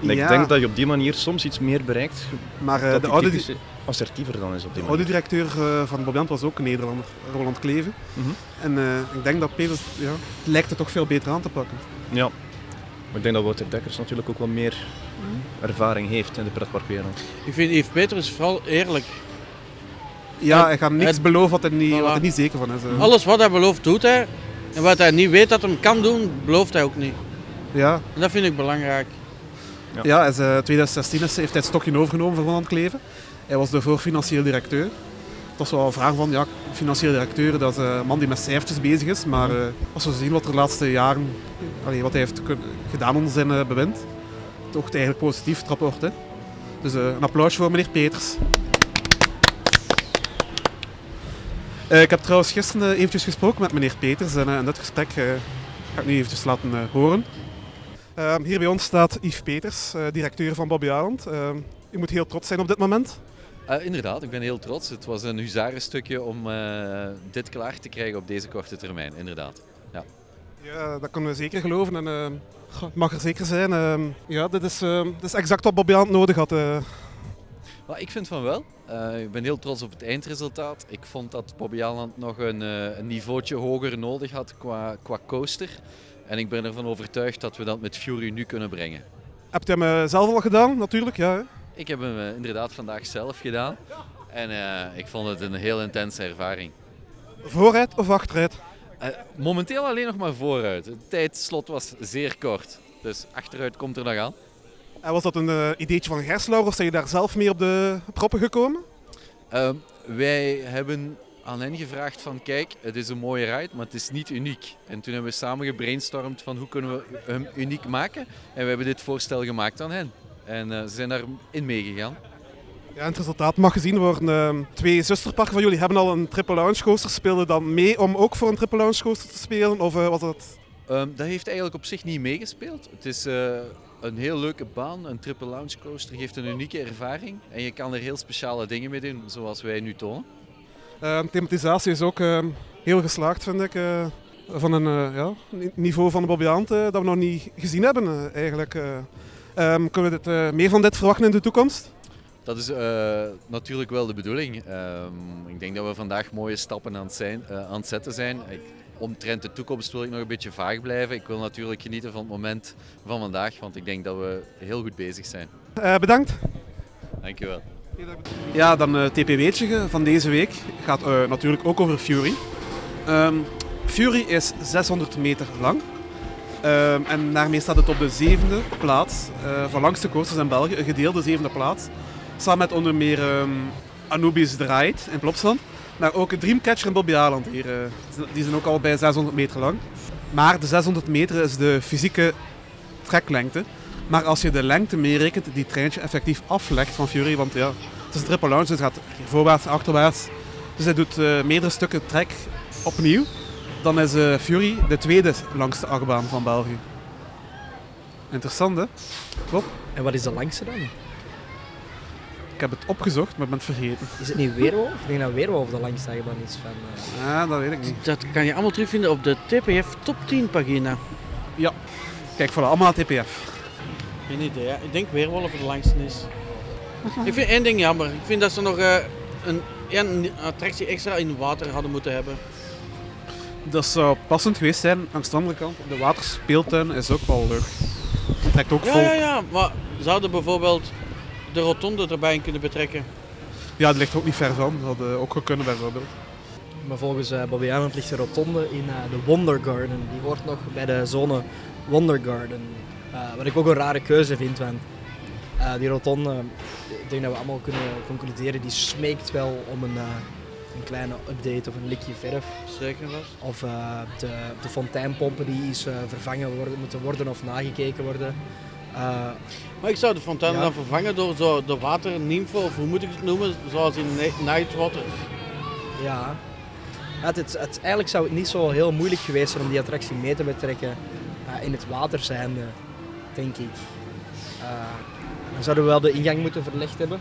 En ja. ik denk dat je op die manier soms iets meer bereikt. Maar uh, de oude assertiever dan is op die de manier. oude directeur uh, van Bobant was ook een Nederlander, Roland Kleven. Mm -hmm. En uh, ik denk dat Peters ja, lijkt het toch veel beter aan te pakken. Ja, maar ik denk dat Wouter Dekkers natuurlijk ook wel meer ervaring heeft in de pretparkwereld. Ik vind Yves Peters vooral eerlijk. Ja, hij gaat niks het, beloven wat hij niet, voilà. wat hij niet zeker van is. Alles wat hij belooft, doet hij. En wat hij niet weet dat hij kan doen, belooft hij ook niet. Ja. En dat vind ik belangrijk. Ja, ja in 2016 heeft hij het stokje overgenomen van Roland Kleven. Hij was daarvoor financieel directeur. Het was wel een vraag van, ja, financieel directeur, dat is een man die met cijfertjes bezig is. Maar uh, als we zien wat er de laatste jaren, allee, wat hij heeft gedaan onder zijn uh, bewind, toch eigenlijk positief rapport. Hè. Dus uh, een applausje voor meneer Peters. Uh, ik heb trouwens gisteren uh, eventjes gesproken met meneer Peters en in dat gesprek ga ik nu eventjes laten horen. Uh, hier bij ons staat Yves Peters, uh, directeur van Bobby Island. Uh, u moet heel trots zijn op dit moment. inderdaad, ik ben heel trots. Het was een huzarenstukje om dit klaar te krijgen op deze korte termijn, inderdaad. Ja, ja dat kunnen we zeker geloven en het mag er zeker zijn. ja, dit is, dit is exact wat Bobby Island nodig had. Well, ik vind van wel. ik ben heel trots op het eindresultaat. Ik vond dat Bobby Island nog een, een niveautje hoger nodig had qua, qua coaster. En ik ben ervan overtuigd dat we dat met Fury nu kunnen brengen. Heb je hem zelf al gedaan, natuurlijk? Ja, hè? Ik heb hem uh, inderdaad vandaag zelf gedaan. En uh, ik vond het een heel intense ervaring. Vooruit of achteruit? Uh, momenteel alleen nog maar vooruit. Het tijdslot was zeer kort. Dus achteruit komt er nog aan. En was dat een ideetje van Gerslauer of zijn je daar zelf mee op de proppen gekomen? Ehm, wij hebben aan hen gevraagd van kijk, het is een mooie ride, maar het is niet uniek. En toen hebben we samen gebrainstormd van hoe kunnen we hem uniek maken. En we hebben dit voorstel gemaakt aan hen. En uh, ze zijn daarin meegegaan. Ja, het resultaat mag gezien worden. Uh, twee zusterparken van jullie hebben al een triple launch coaster. Speelden dan mee om ook voor een triple launch coaster te spelen? Of uh, was dat... Um, dat heeft eigenlijk op zich niet meegespeeld. Het is een heel leuke baan. Een triple launch coaster geeft een unieke ervaring. En je kan er heel speciale dingen mee doen, zoals wij nu tonen. Uh, thematisatie is ook uh, heel geslaagd, vind ik. Uh, van een ja, niveau van de Bobbejaand dat we nog niet gezien hebben, eigenlijk. Um, kunnen we dit, meer van dit verwachten in de toekomst? Dat is natuurlijk wel de bedoeling. Um, ik denk dat we vandaag mooie stappen aan het, zijn, aan het zetten zijn. Ik, omtrent de toekomst wil ik nog een beetje vaag blijven. Ik wil natuurlijk genieten van het moment van vandaag, want ik denk dat we heel goed bezig zijn. bedankt. Dankjewel. Ja, dan het uh, TPW'tje van deze week gaat uh, natuurlijk ook over Fury. Um, Fury is 600 meter lang. Um, en daarmee staat het op de zevende plaats uh, van langste coasters in België. Een gedeelde zevende plaats. Samen met onder meer um, Anubis Draait in Plopsland. Maar ook Dreamcatcher en Bobby Aland hier. die zijn ook al bij 600 meter lang. Maar de 600 meter is de fysieke treklengte. Maar als je de lengte meerekent die het treintje effectief aflegt van Fury, want ja, het is een triple launch, dus het gaat voorwaarts, achterwaarts. Dus hij doet uh, meerdere stukken trek opnieuw. Dan is uh, Fury de tweede langste achtbaan van België. Interessant hè? Klopt. En wat is de langste dan? Ik heb het opgezocht, maar ik ben het vergeten. Is het niet Weerwolf? Ik denk dat Weerwolf de langste achtbaan is van... Uh... Ja, dat weet ik niet. Dat kan je allemaal terugvinden op de TPF Top 10 pagina. Ja. Kijk, voilà, allemaal TPF. Geen idee. Ik denk Weerwolf het langste is. Ik vind één ding jammer. Ik vind dat ze nog uh, een, een attractie extra in water hadden moeten hebben. Dat zou passend geweest zijn. Langs de andere kant, de waterspeeltuin is ook wel leuk. Het trekt ook ja, vol. Ja, ja, maar zouden bijvoorbeeld de rotonde erbij kunnen betrekken? Ja, dat ligt ook niet ver van. Dat had ook kunnen bijvoorbeeld. Maar volgens uh, Bobby Arnold ligt de rotonde in uh, de Wonder Garden. Die hoort nog bij de zone Wonder Garden. Uh, wat ik ook een rare keuze vind, want uh, die rotonde, ik denk dat we allemaal kunnen concluderen, die smeekt wel om een, uh, een kleine update of een likje verf. Zeker wel. Of eh, de, de fonteinpompen die eens eh, vervangen worden, moeten worden of nagekeken worden. Eh, Maar ik zou de fontein Ja. dan vervangen door zo de waternimfe, of hoe moet ik het noemen, zoals in Nightwater. Ja. Het, het, het- eigenlijk zou het niet zo heel moeilijk geweest zijn om die attractie mee te betrekken eh, in het water zijnde, denk ik. Eh, dan zouden we wel de ingang moeten verlegd hebben.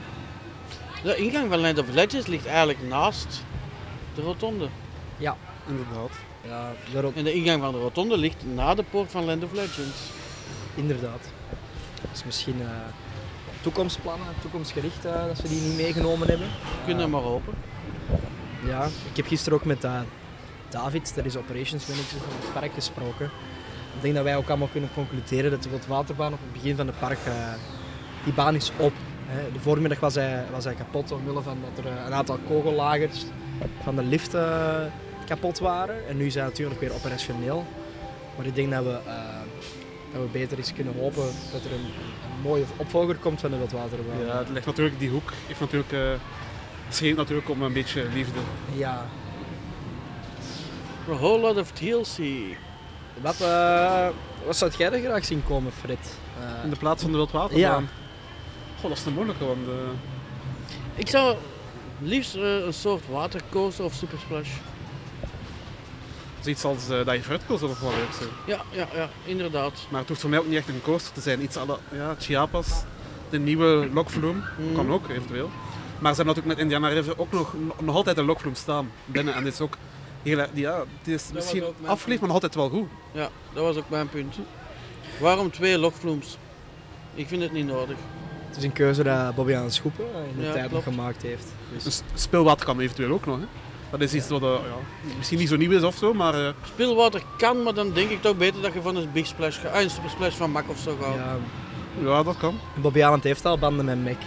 De ingang van Land of Legends ligt eigenlijk naast de rotonde. Ja, inderdaad. Ja, daarop, En de ingang van de rotonde ligt na de poort van Land of Legends. inderdaad. Dus misschien eh, toekomstplannen, toekomstgericht, eh, dat ze die niet meegenomen hebben. Kunnen Eh, maar hopen. Ja, ik heb gisteren ook met David, dat is operations manager van het park, gesproken. Ik denk dat wij ook allemaal kunnen concluderen dat de wildwaterbaan op het begin van het park, die baan is op. Hè. De voormiddag was hij, was hij kapot omwille van dat er een aantal kogellagers van de lift kapot waren. En nu is hij natuurlijk weer operationeel. Maar ik denk dat we, dat we beter eens kunnen hopen dat er een, een mooie opvolger komt van de wildwaterbaan. Ja, het ligt natuurlijk, die hoek heeft natuurlijk, eh schreeuwt natuurlijk om een beetje liefde. Ja. A whole lot of TLC. Wat, eh, wat zou jij er graag zien komen, Fred? Eh, In de plaats van de wildwaterbaan. Ja. Goh, dat is een moeilijke, want... eh, Ik zou liefst een soort watercoaster of supersplash. Zoiets als uh, dat je fruitcoaster nog wel leuk zijn. Ja, ja, ja, inderdaad. Maar het hoeft voor mij ook niet echt een coaster te zijn. Iets alle, ja, Chiapas, de nieuwe lokvloem, Mm. kan ook eventueel. Maar ze hebben natuurlijk met Indiana River ook nog, nog altijd een lokvloem staan binnen. En dit is ook heel, ja, het is misschien afgeleefd, maar nog altijd wel goed. Ja, dat was ook mijn punt. Waarom twee lokvloems? Ik vind het niet nodig. Het is een keuze dat Bobby aan het schoepen eh, in de Ja, tijd nog gemaakt heeft. Dus, Dus speelwater kan eventueel ook nog. Hè. Dat is iets wat eh, ja, misschien niet zo nieuw is of zo, maar eh, Speelwater kan, maar dan denk ik toch beter dat je van een Big Splash gaat. Een Super Splash van Mac of zo gaat. ja, ja, dat kan. Bobby Aland heeft al banden met Mac.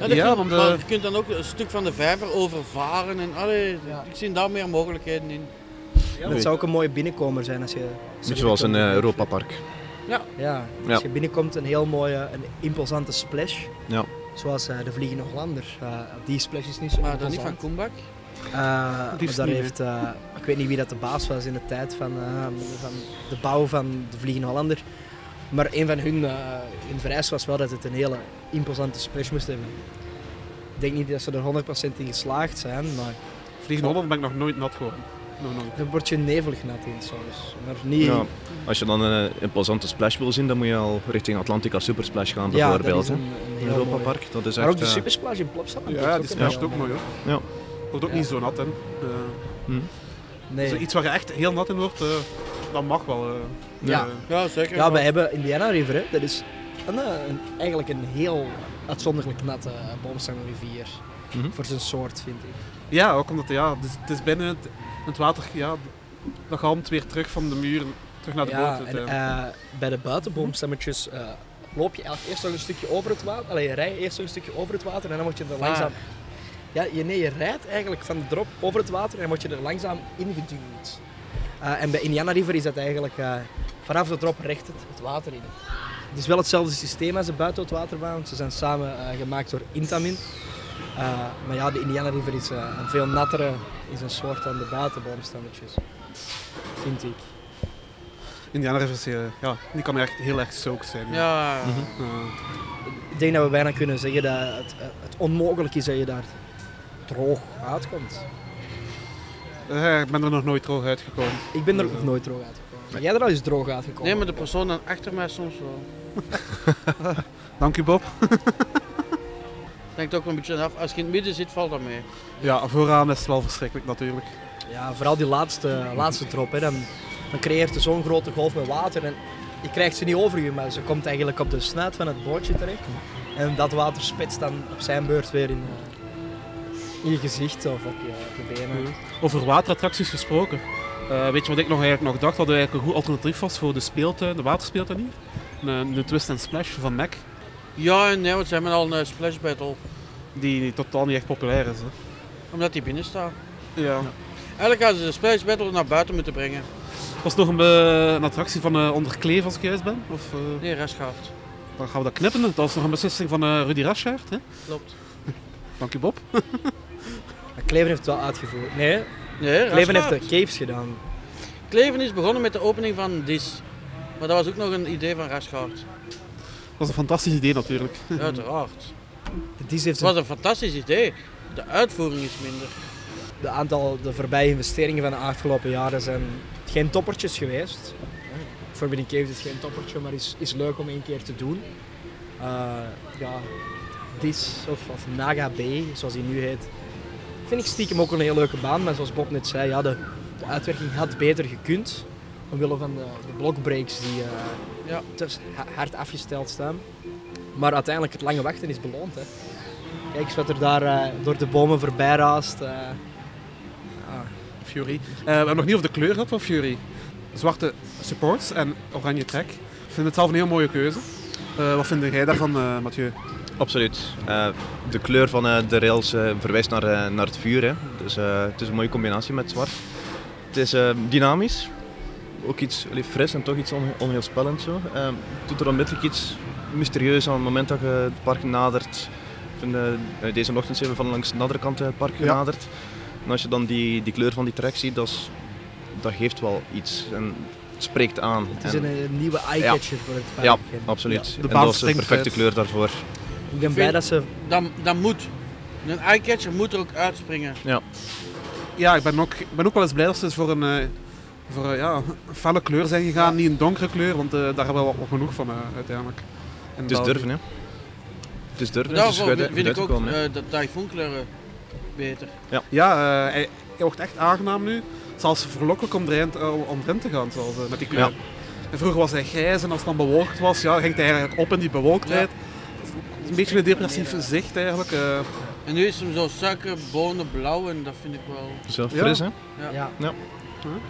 Ja, Ja, want, maar eh, je kunt dan ook een stuk van de vijver overvaren. En, allee, Ik zie daar meer mogelijkheden in. Het zou ook een mooie binnenkomer zijn als je... als je Beetje zoals een uh, Europapark. Ja, Ja, als Ja. je binnenkomt een heel mooie, een imposante splash. Ja. Zoals eh, de Vliegende Hollander. Eh, die splash is niet zo maar dan niet van. Koenbak. Eh, maar Liefst daar heeft, eh, ik weet niet wie dat de baas was in de tijd van, eh, van de bouw van de Vliegende Hollander. Maar een van hun, eh hun vereis was wel dat het een hele imposante splash moest hebben. Ik denk niet dat ze er 100% in geslaagd zijn, maar Vliegen Holland ben ik nog nooit nat geworden. Dan word je nevelig nat in soms. Maar niet... Ja. Als je dan een imposante splash wil zien, dan moet je al richting Atlantica Super Splash gaan Ja, dat bijvoorbeeld. is hè. een, een In heel Europa. Park. Dat is Maar echt, ook de supersplash in Plopsaland. Ja, die heel ook mooi hoor. Ja. Wordt ook Ja. niet zo nat in. Eh, hm. Nee. dus iets waar je echt heel nat in wordt, eh, dat mag wel. eh. Ja. Ja, zeker. Ja, wij hebben Indiana River, hè. dat is een, eh, een, eigenlijk een heel uitzonderlijk natte boomstangenrivier. Mhm. Voor zijn soort, vind ik. ja, ook omdat ja, het, is, het is binnen het, het water, ja, dat galmt weer terug van de muur, terug naar de Ja, boot. en eh, bij de buitenboomstammetjes eh, loop je eigenlijk eerst nog een stukje over het water. Allee, je rijdt eerst nog een stukje over het water en dan moet je er langzaam... Ja, je, nee, je rijdt eigenlijk van de drop over het water en dan word je er langzaam ingeduwd. Eh, en bij Indiana River is dat eigenlijk eh, vanaf de drop recht het, het water in. Het is wel hetzelfde systeem als de buitenwaterbaan, want ze zijn samen eh, gemaakt door Intamin. Eh, maar ja, de Indiana River is eh, een veel nattere is een soort dan de buitenboomstammetjes. Vind ik. Indiana River is, ja, die kan echt heel erg soaked zijn. Ja, Ik denk dat we bijna kunnen zeggen dat het, het onmogelijk is dat je daar droog uitkomt. eh, ik ben er nog nooit droog uitgekomen. Ik ben er nog nooit droog uitgekomen. Ben jij er al eens droog uitgekomen? nee, maar de persoon dan achter mij soms wel. Dank u Bob. Denkt ook een beetje af. Als je in het midden zit, valt dat mee. Ja, vooraan is het wel verschrikkelijk natuurlijk. Ja, vooral die laatste, laatste drop. Hè. Dan, dan creëert er zo'n grote golf met water. En je krijgt ze niet over je, maar ze komt eigenlijk op de snuit van het bootje terecht. En dat water spetst dan op zijn beurt weer in, eh, in je gezicht of op je, op je benen. Over waterattracties gesproken. Eh, weet je wat ik nog eigenlijk nog dacht dat er eigenlijk een goed alternatief was voor de speeltuin, de waterspeeltuin hier? Een, een Twist and Splash van Mac, Ja en nee, want ze hebben al een eh, splash battle. die totaal niet echt populair is. Hè. Omdat die binnen staat. Ja. Eigenlijk hadden ze de splash battle naar buiten moeten brengen. Was nog een, eh, een attractie van eh, onder Kleef als ik juist ben? Of, eh, Nee, restgaafd. dan gaan we dat knippen. Dat was nog een beslissing van eh, Rudy Raschert. Hè? Klopt. Dank u Bob. Kleven heeft het wel uitgevoerd. Nee, Nee, Kleven heeft de caves gedaan. Kleven is begonnen met de opening van Dis. Maar dat was ook nog een idee van Rashford. Dat was een fantastisch idee natuurlijk. Uiteraard. Die heeft Het was een fantastisch idee. De uitvoering is minder. de aantal de voorbije investeringen van de afgelopen jaren zijn geen toppertjes geweest. Forbidden Caves is geen toppertje, maar is, is leuk om één keer te doen. Eh, ja, Dis of, of Naga B, zoals die nu heet, vind ik stiekem ook een heel leuke baan. Maar zoals Bob net zei, ja, de, de uitwerking had beter gekund. Omwille van de, de blockbreaks die eh, Ja. hard afgesteld staan. Maar uiteindelijk, het lange wachten is beloond. Hè. Kijk eens wat er daar eh, door de bomen voorbij raast. eh. Fury. Eh, we hebben nog niet over de kleur gehad van Fury. Zwarte supports en oranje trek. Ik vind het zelf een heel mooie keuze. Eh, wat vind jij daarvan, eh, Mathieu? Absoluut. Eh, de kleur van de rails verwijst naar, naar het vuur. Hè. Dus het is een mooie combinatie met zwart. Het is dynamisch. Ook iets fris en toch iets on, onheilspellend. Zo. Het doet er onmiddellijk iets mysterieus aan het moment dat je het park nadert. Ik vind, deze ochtend zijn we van langs de andere kant het park genaderd. En als je dan die, die kleur van die trek ziet, dat, is- dat geeft wel iets. En spreekt aan. Het is En- een, een nieuwe eye-catcher voor het park. Ja, En absoluut. Ja, de en dat is de perfecte uit. kleur daarvoor. Ik ben blij dat ze... Dat, dat moet. Een eyecatcher moet er ook uitspringen. Ja. Ja, ik ben ook, ik ben ook wel eens blij dat ze voor een, eh, voor, eh, ja, een felle kleur zijn gegaan. Niet een donkere kleur, want eh, daar hebben we wel genoeg van eh, uiteindelijk. En Het is dat- durven, hè. Het is durven, Daarvoor uit- vind ik ook eh, de typhoonkleuren beter. Ja, eh, hij, hij wordt echt aangenaam nu. Zelfs verlokkelijk om erin, eh, om erin te gaan, zoals, met die kleur. Ja. En vroeger was hij grijs en als het dan bewolkt was, ja, ging hij eigenlijk op in die bewolktheid. Het is Een beetje een depressief zicht eigenlijk. eh. En nu is hem zo suiker, bonen, blauw en dat vind ik wel... Zo fris, hè? Ja. Ja. Ja.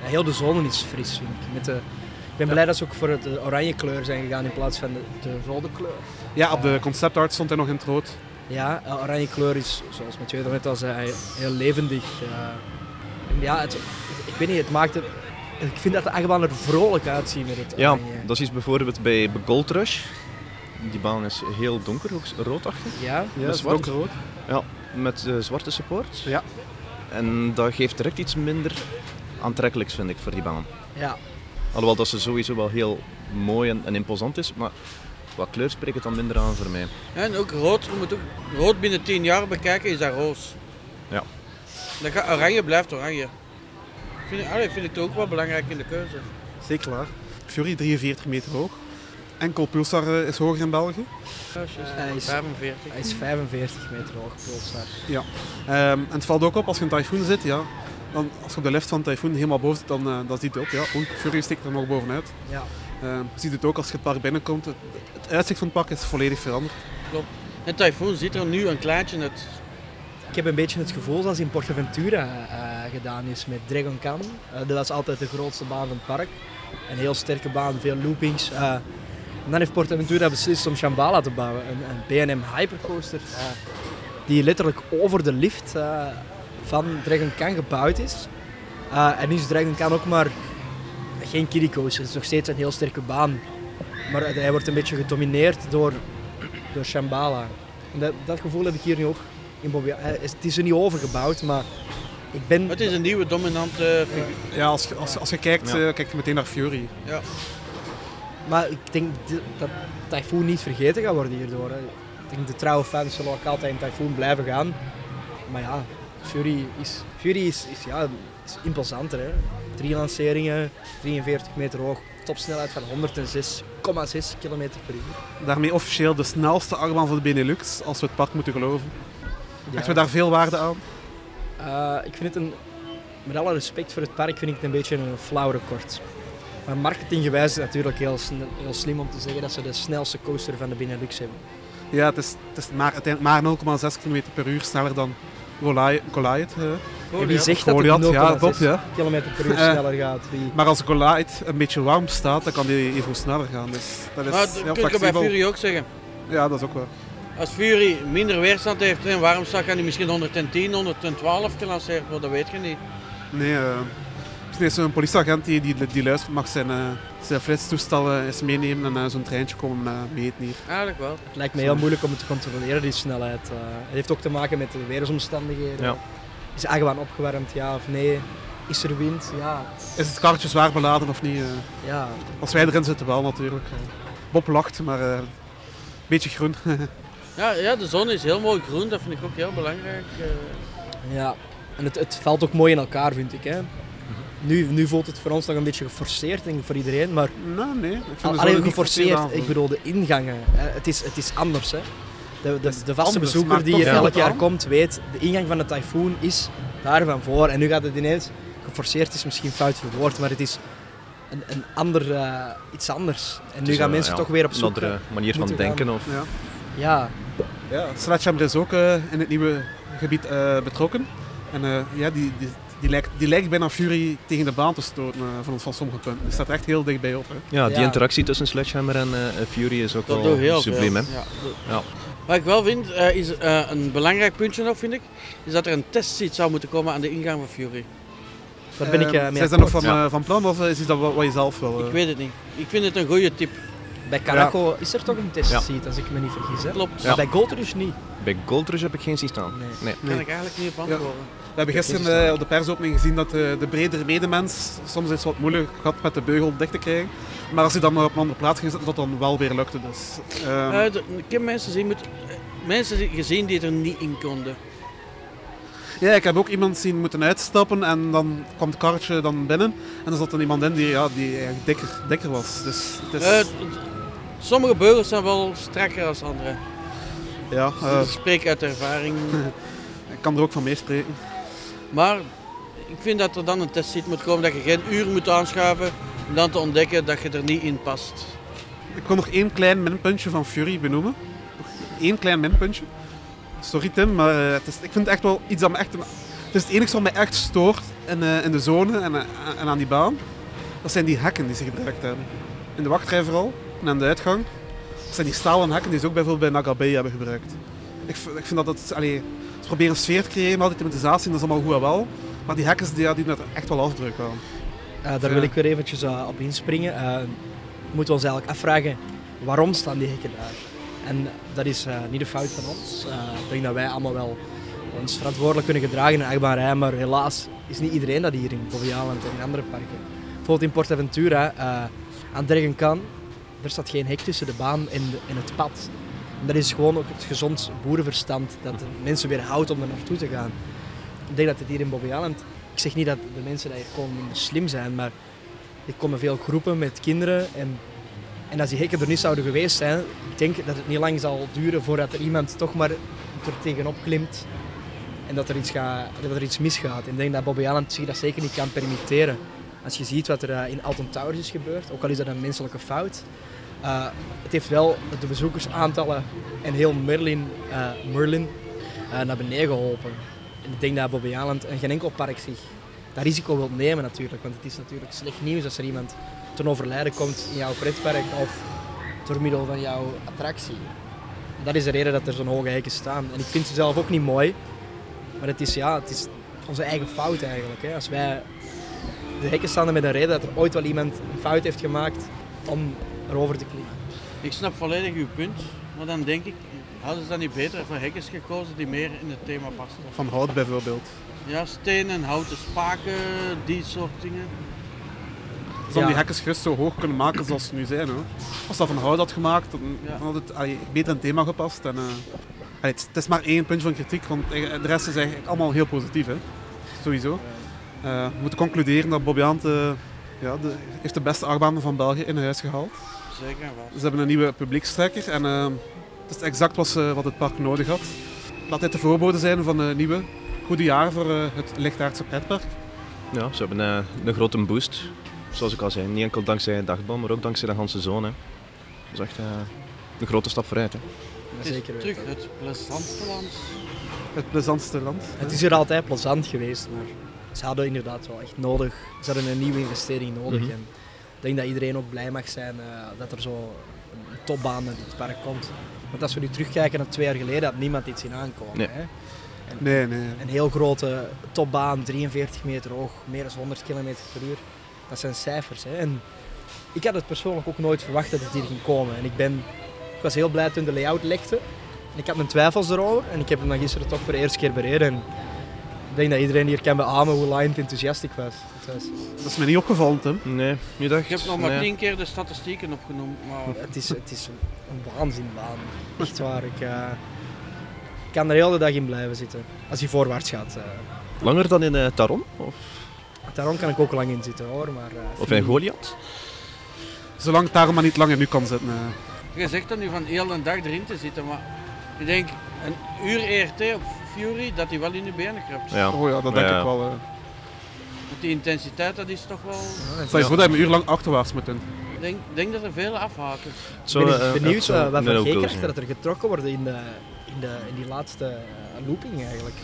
Ja, heel de zone is fris, vind ik. Met de, ik ben blij dat ze ook voor de oranje kleur zijn gegaan in plaats van de, de rode kleur. ja, op de concept art stond hij nog in het rood. Ja, eh, oranje kleur is, zoals Mathieu net al zei, heel levendig. En ja, het, ik weet niet, het maakt het... Ik vind dat de achtbaan er vrolijk uitziet met het Ja, oranje. dat is iets bijvoorbeeld bij Gold Rush. Die baan is heel donker, ook roodachtig. Ja? Ja, met zwart. donkerrood. Ja, met eh, zwarte support. Ja. En dat geeft direct iets minder aantrekkelijks, vind ik, voor die baan. Ja. Alhoewel dat ze sowieso wel heel mooi en, en imposant is, maar qua kleur spreekt het dan minder aan voor mij. En ook rood, je moet ook rood binnen 10 jaar bekijken, is dat roos. Ja. Dat gaat, oranje blijft oranje. Vind ik, allee, vind ik toch ook wel belangrijk in de keuze. Zeker waar. Fury 43 meter hoog. Enkel Pulsar eh, is hoger in België. Hij is, 45. hij is 45 meter hoog, Pulsar. Ja. Ehm, en het valt ook op als je in Typhoon zit, ja. Dan, als je op de lift van Typhoon helemaal boven zit, dan, eh, dan ziet je ook, ja, oei, Fury steekt er nog bovenuit. Ja. Ehm, je ziet het ook als je het park binnenkomt. Het, het uitzicht van het park is volledig veranderd. Klopt. En Typhoon ziet er nu een kleintje uit. Ik heb een beetje het gevoel zoals in Portaventura eh, gedaan is met Dragon Khan. Eh, dat was altijd de grootste baan van het park. Een heel sterke baan, veel loopings. en dan heeft Portaventura beslist om Shambhala te bouwen. Een, een B&M Hypercoaster die letterlijk over de lift van Dragon Khan gebouwd is. En nu is Dragon Khan ook maar geen kiddie. Het is nog steeds een heel sterke baan. Maar hij wordt een beetje gedomineerd door, door Shambhala. En dat, dat gevoel heb ik hier nu ook Eh, Het is er niet overgebouwd, maar ik ben... Het is een nieuwe dominante figuur. Ja, als, je- als, als je kijkt, Ja. eh, kijk je meteen naar Fury. Ja. Maar ik denk dat Typhoon niet vergeten gaat worden hierdoor. Hè. Ik denk de trouwe fans zullen ook altijd in Typhoon blijven gaan. Maar ja, Fury is, Fury is, is, ja, is imposanter. Hè. Drie lanceringen, 43 meter hoog, topsnelheid van 106,6 km per uur. Daarmee officieel de snelste achtbaan van de Benelux, als we het park moeten geloven. Ja. Hechten we daar veel waarde aan? Eh, ik vind het een, met alle respect voor het park, vind ik het een beetje een flauw record. Maar marketinggewijs is het natuurlijk heel, slim om te zeggen dat ze de snelste coaster van de Benelux hebben. Ja, het is, het is maar, uiteindelijk maar 0,6 km per uur sneller dan Goliath. En wie zegt dat Goliath, het 0,6 ja, klopt, ja. km per uur Eh, sneller gaat? Wie... Maar als Goliath een beetje warm staat, dan kan die even sneller gaan. Dus dat is Maar dat heel kun je bij. Fury ook zeggen. Ja, dat is ook wel. Als Fury minder weerstand heeft en warm staat, kan hij misschien 110, 112 gelanceerd worden, dat weet je niet. Nee, eh misschien is zo'n politieagent die, die, die luistert, mag zijn, eh zijn flitstoestel eens meenemen en eh, zo'n treintje komen meten hier. Eigenlijk wel. Het lijkt me heel moeilijk om het te controleren, die snelheid. Eh, het heeft ook te maken met de weersomstandigheden. Ja. Is achtbaan opgewarmd, ja of nee? Is er wind? Ja. Is het karretje zwaar beladen of niet? eh? Ja. Als wij erin zitten wel natuurlijk. Bob lacht, maar eh, een beetje groen. Ja, ja, de zon is heel mooi groen, dat vind ik ook heel belangrijk. eh. Ja, en het, het valt ook mooi in elkaar, vind ik. Hè. Nu, nu voelt het voor ons nog een beetje geforceerd, denk ik, voor iedereen. Maar Nou, nee. Ik vind alleen geforceerd ik bedoel de ingangen. hè. Het is, het is anders. Hè. De, de, de vaste anders, bezoeker die hier elk jaar aan. komt, weet de ingang van de tyfoon is daar van voor. En nu gaat het ineens, geforceerd is misschien fout verwoord, maar het is een, een ander, eh, iets anders. En nu gaan een, mensen ja, toch weer op een zoek. andere eh, manier van gaan. denken. Of... Ja. Ja. Ja, Sledgehammer is ook eh, in het nieuwe gebied eh, betrokken. En eh, ja, die, die, die, lijkt, die lijkt bijna Fury tegen de baan te stoten eh, van, van sommige punten. Die staat echt heel dichtbij op. Hè. Ja, die Ja. interactie tussen Sledgehammer en eh, Fury is ook Dat wel heel subliem. Hè? Ja, dat- Ja. Wat ik wel vind, eh, is eh, een belangrijk puntje nog, vind ik, is dat er een testseat zou moeten komen aan de ingang van Fury. Daar ben ik Eh, mee Zijn ze nog akkoord. van, van plan of is dat wat, wat je zelf wil? Ik weet het niet. Ik vind het een goede tip. Bij Caraco is er toch een testseat, als ik me niet vergis. Hè? Klopt. Maar bij Goldrush niet. Bij Goldrush heb ik geen zien staan. Nee. Nee. Kan ik eigenlijk niet op antwoorden. We hebben gisteren eh, op de persopening gezien dat eh, de bredere medemens soms is wat moeilijk had met de beugel dicht te krijgen. Maar als hij dan maar op een andere plaats ging zitten, dat dan wel weer lukte. Dus, ehm, Eh, de- ik heb mensen, zien, moet, mensen gezien die er niet in konden. Ja, ik heb ook iemand zien moeten uitstappen en dan kwam het karretje dan binnen. En er zat dan iemand in die, ja, die eigenlijk dikker, dikker was. Dus het is, sommige beugels zijn wel strakker als andere. ja, eh, ik spreek uit ervaring. ik kan er ook van meespreken. Maar ik vind dat er dan een testseat moet komen dat je geen uur moet aanschuiven om dan te ontdekken dat je er niet in past. Ik wil nog één klein minpuntje van Fury benoemen. Nog één klein minpuntje. Sorry Tim, maar eh, het is, ik vind het echt wel iets dat me echt... Het is het enige wat mij echt stoort in, eh, in de zone en, eh, en aan die baan. Dat zijn die hekken die ze gebruikt hebben. In de wachtrij vooral en aan de uitgang. Dat zijn die stalen hekken die ze ook bijvoorbeeld bij Nagabe hebben gebruikt. Ik, ik vind dat het... Allee, ze proberen een sfeer te creëren, altijd thematisatie, dat is allemaal goed en wel. Maar die hekken die, die doen er echt wel afdruk aan. Eh, daar wil ik weer eventjes eh, op inspringen. Eh, moeten we ons eigenlijk afvragen, waarom staan die hekken daar? En dat is niet de fout van ons. Ik denk dat wij allemaal wel ons verantwoordelijk kunnen gedragen in de achtbaanrij, maar helaas is niet iedereen dat hier in Bobbejaanland en in andere parken. Bijvoorbeeld in Portaventura, eh aan Dergenkan, er staat geen hek tussen de baan en, het pad. En dat is gewoon ook het gezond boerenverstand dat de mensen weer houdt om er naartoe te gaan. Ik denk dat het hier in Bobbejaanland, ik zeg niet dat de mensen die hier komen minder slim zijn, maar er komen veel groepen met kinderen en, en als die hekken er niet zouden geweest zijn, ik denk dat het niet lang zal duren voordat er iemand toch maar er tegenop klimt en dat er iets, gaat, dat er iets misgaat. En ik denk dat Bobbejaanland zich dat zeker niet kan permitteren. Als je ziet wat er eh, in Alton Towers is gebeurd, ook al is dat een menselijke fout, eh, het heeft wel de bezoekersaantallen en heel Merlin, eh, Merlin eh, naar beneden geholpen. En ik denk dat Bobbejaanland en geen enkel park zich dat risico wil nemen natuurlijk. Want het is natuurlijk slecht nieuws als er iemand ten overlijden komt in jouw pretpark of door middel van jouw attractie. Dat is de reden dat er zo'n hoge hekken staan. En ik vind ze zelf ook niet mooi. Maar het is, ja, het is onze eigen fout eigenlijk. Hè. Als wij de hekken staan met een reden dat er ooit wel iemand een fout heeft gemaakt om erover te klikken. Ik snap volledig uw punt, maar dan denk ik, hadden ze dan niet beter voor hekjes gekozen die meer in het thema pasten? Van hout bijvoorbeeld. Ja, stenen, houten spaken, die soort dingen. Ze Ja. die hekken gerust zo hoog kunnen maken zoals ze nu zijn. Hoor. Als dat van hout had gemaakt, dan, dan had het allee, beter in het thema gepast. En, eh, allee, het, is- maar één puntje van kritiek, want de rest is eigenlijk allemaal heel positief. Hè. Sowieso. Eh, we moeten concluderen dat Bobby eh, ja, de, heeft de beste achtbaan van België in huis gehaald. Zeker en vast. Ze hebben een nieuwe publiekstrekker en eh, het is exact wat, ze, wat het park nodig had. Laat dit de voorbode zijn van een nieuwe, goede jaar voor eh, het Lichtaardse pretpark. Ja, ze hebben eh, een grote boost. Zoals ik al zei, niet enkel dankzij Dagbal, maar ook dankzij de hele zone. Dat is echt eh, een grote stap vooruit. Hè. Het is terug het plezantste land. Het plezantste land. Het is hier altijd plezant geweest, maar ze hadden inderdaad wel echt nodig. Ze hadden een nieuwe investering nodig. Mhm. En denk dat iedereen ook blij mag zijn eh, dat er zo een topbaan naar dit park komt. Want als we nu terugkijken naar twee jaar geleden, had niemand iets in aankomen. Nee. Hè? En Nee, nee. Een heel grote topbaan, 43 meter hoog, meer dan 100 km per uur. Dat zijn cijfers. Hè? En ik had het persoonlijk ook nooit verwacht dat het hier ging komen. En ik, ben, ik was heel blij toen de layout lekte. En ik had mijn twijfels erover en ik heb hem dan gisteren toch voor de eerste keer bereden. En Ik denk dat iedereen hier kan beamen hoe Lion enthousiast ik was. Dat is mij niet opgevallen, Tim. Nee, niet echt. Ik heb nog maar Nee. tien keer de statistieken opgenoemd. Maar... het, is, het is een waanzinbaan. Echt waar. Ik eh, kan er heel de dag in blijven zitten. Als hij voorwaarts gaat. eh. Langer dan in eh, Taron? Of, Daarom kan ik ook lang in zitten hoor. Maar, eh, of in Goliath? Zolang het daarom maar niet langer nu kan zitten. eh. Je zegt dan nu van heel een dag erin te zitten, maar ik denk een uur ERT op Fury dat hij wel in je benen kruipt. Ja. Oh ja, dat denk Ja. ik wel. eh. Want die intensiteit dat is toch wel... Stel je voor dat je een uur lang achterwaarts moet doen. Ik denk, denk dat er veel afhaken. Zo, ik ben eh, benieuwd het eh, zou wat voor ook wel G-krachten zijn. dat er getrokken worden in, de, in, de, in die laatste eh, looping eigenlijk.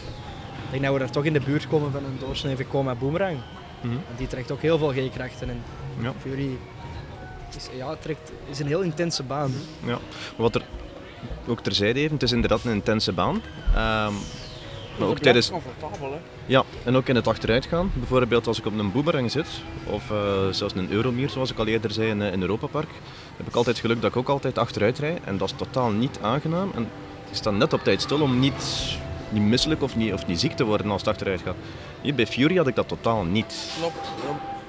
Ik denk dat we daar toch in de buurt komen van een doorsnee coma boomerang. Mhm. Want die trekt ook heel veel G-krachten. En Ja. Fury is, ja, trekt, is een heel intense baan. Ja, maar wat er ook terzijde even, het is inderdaad een intense baan. Ehm, maar ook tijdens, comfortabel, hè. ja, en ook in het achteruitgaan. Bijvoorbeeld als ik op een boomerang zit, of eh, zelfs een Euromier, zoals ik al eerder zei in, eh, in Europa Park, heb ik altijd geluk dat ik ook altijd achteruit rijd. En dat is totaal niet aangenaam. En ik sta net op tijd stil om niet, niet misselijk of niet, of niet ziek te worden als het achteruit gaat. Hier bij Fury had ik dat totaal niet. Klopt.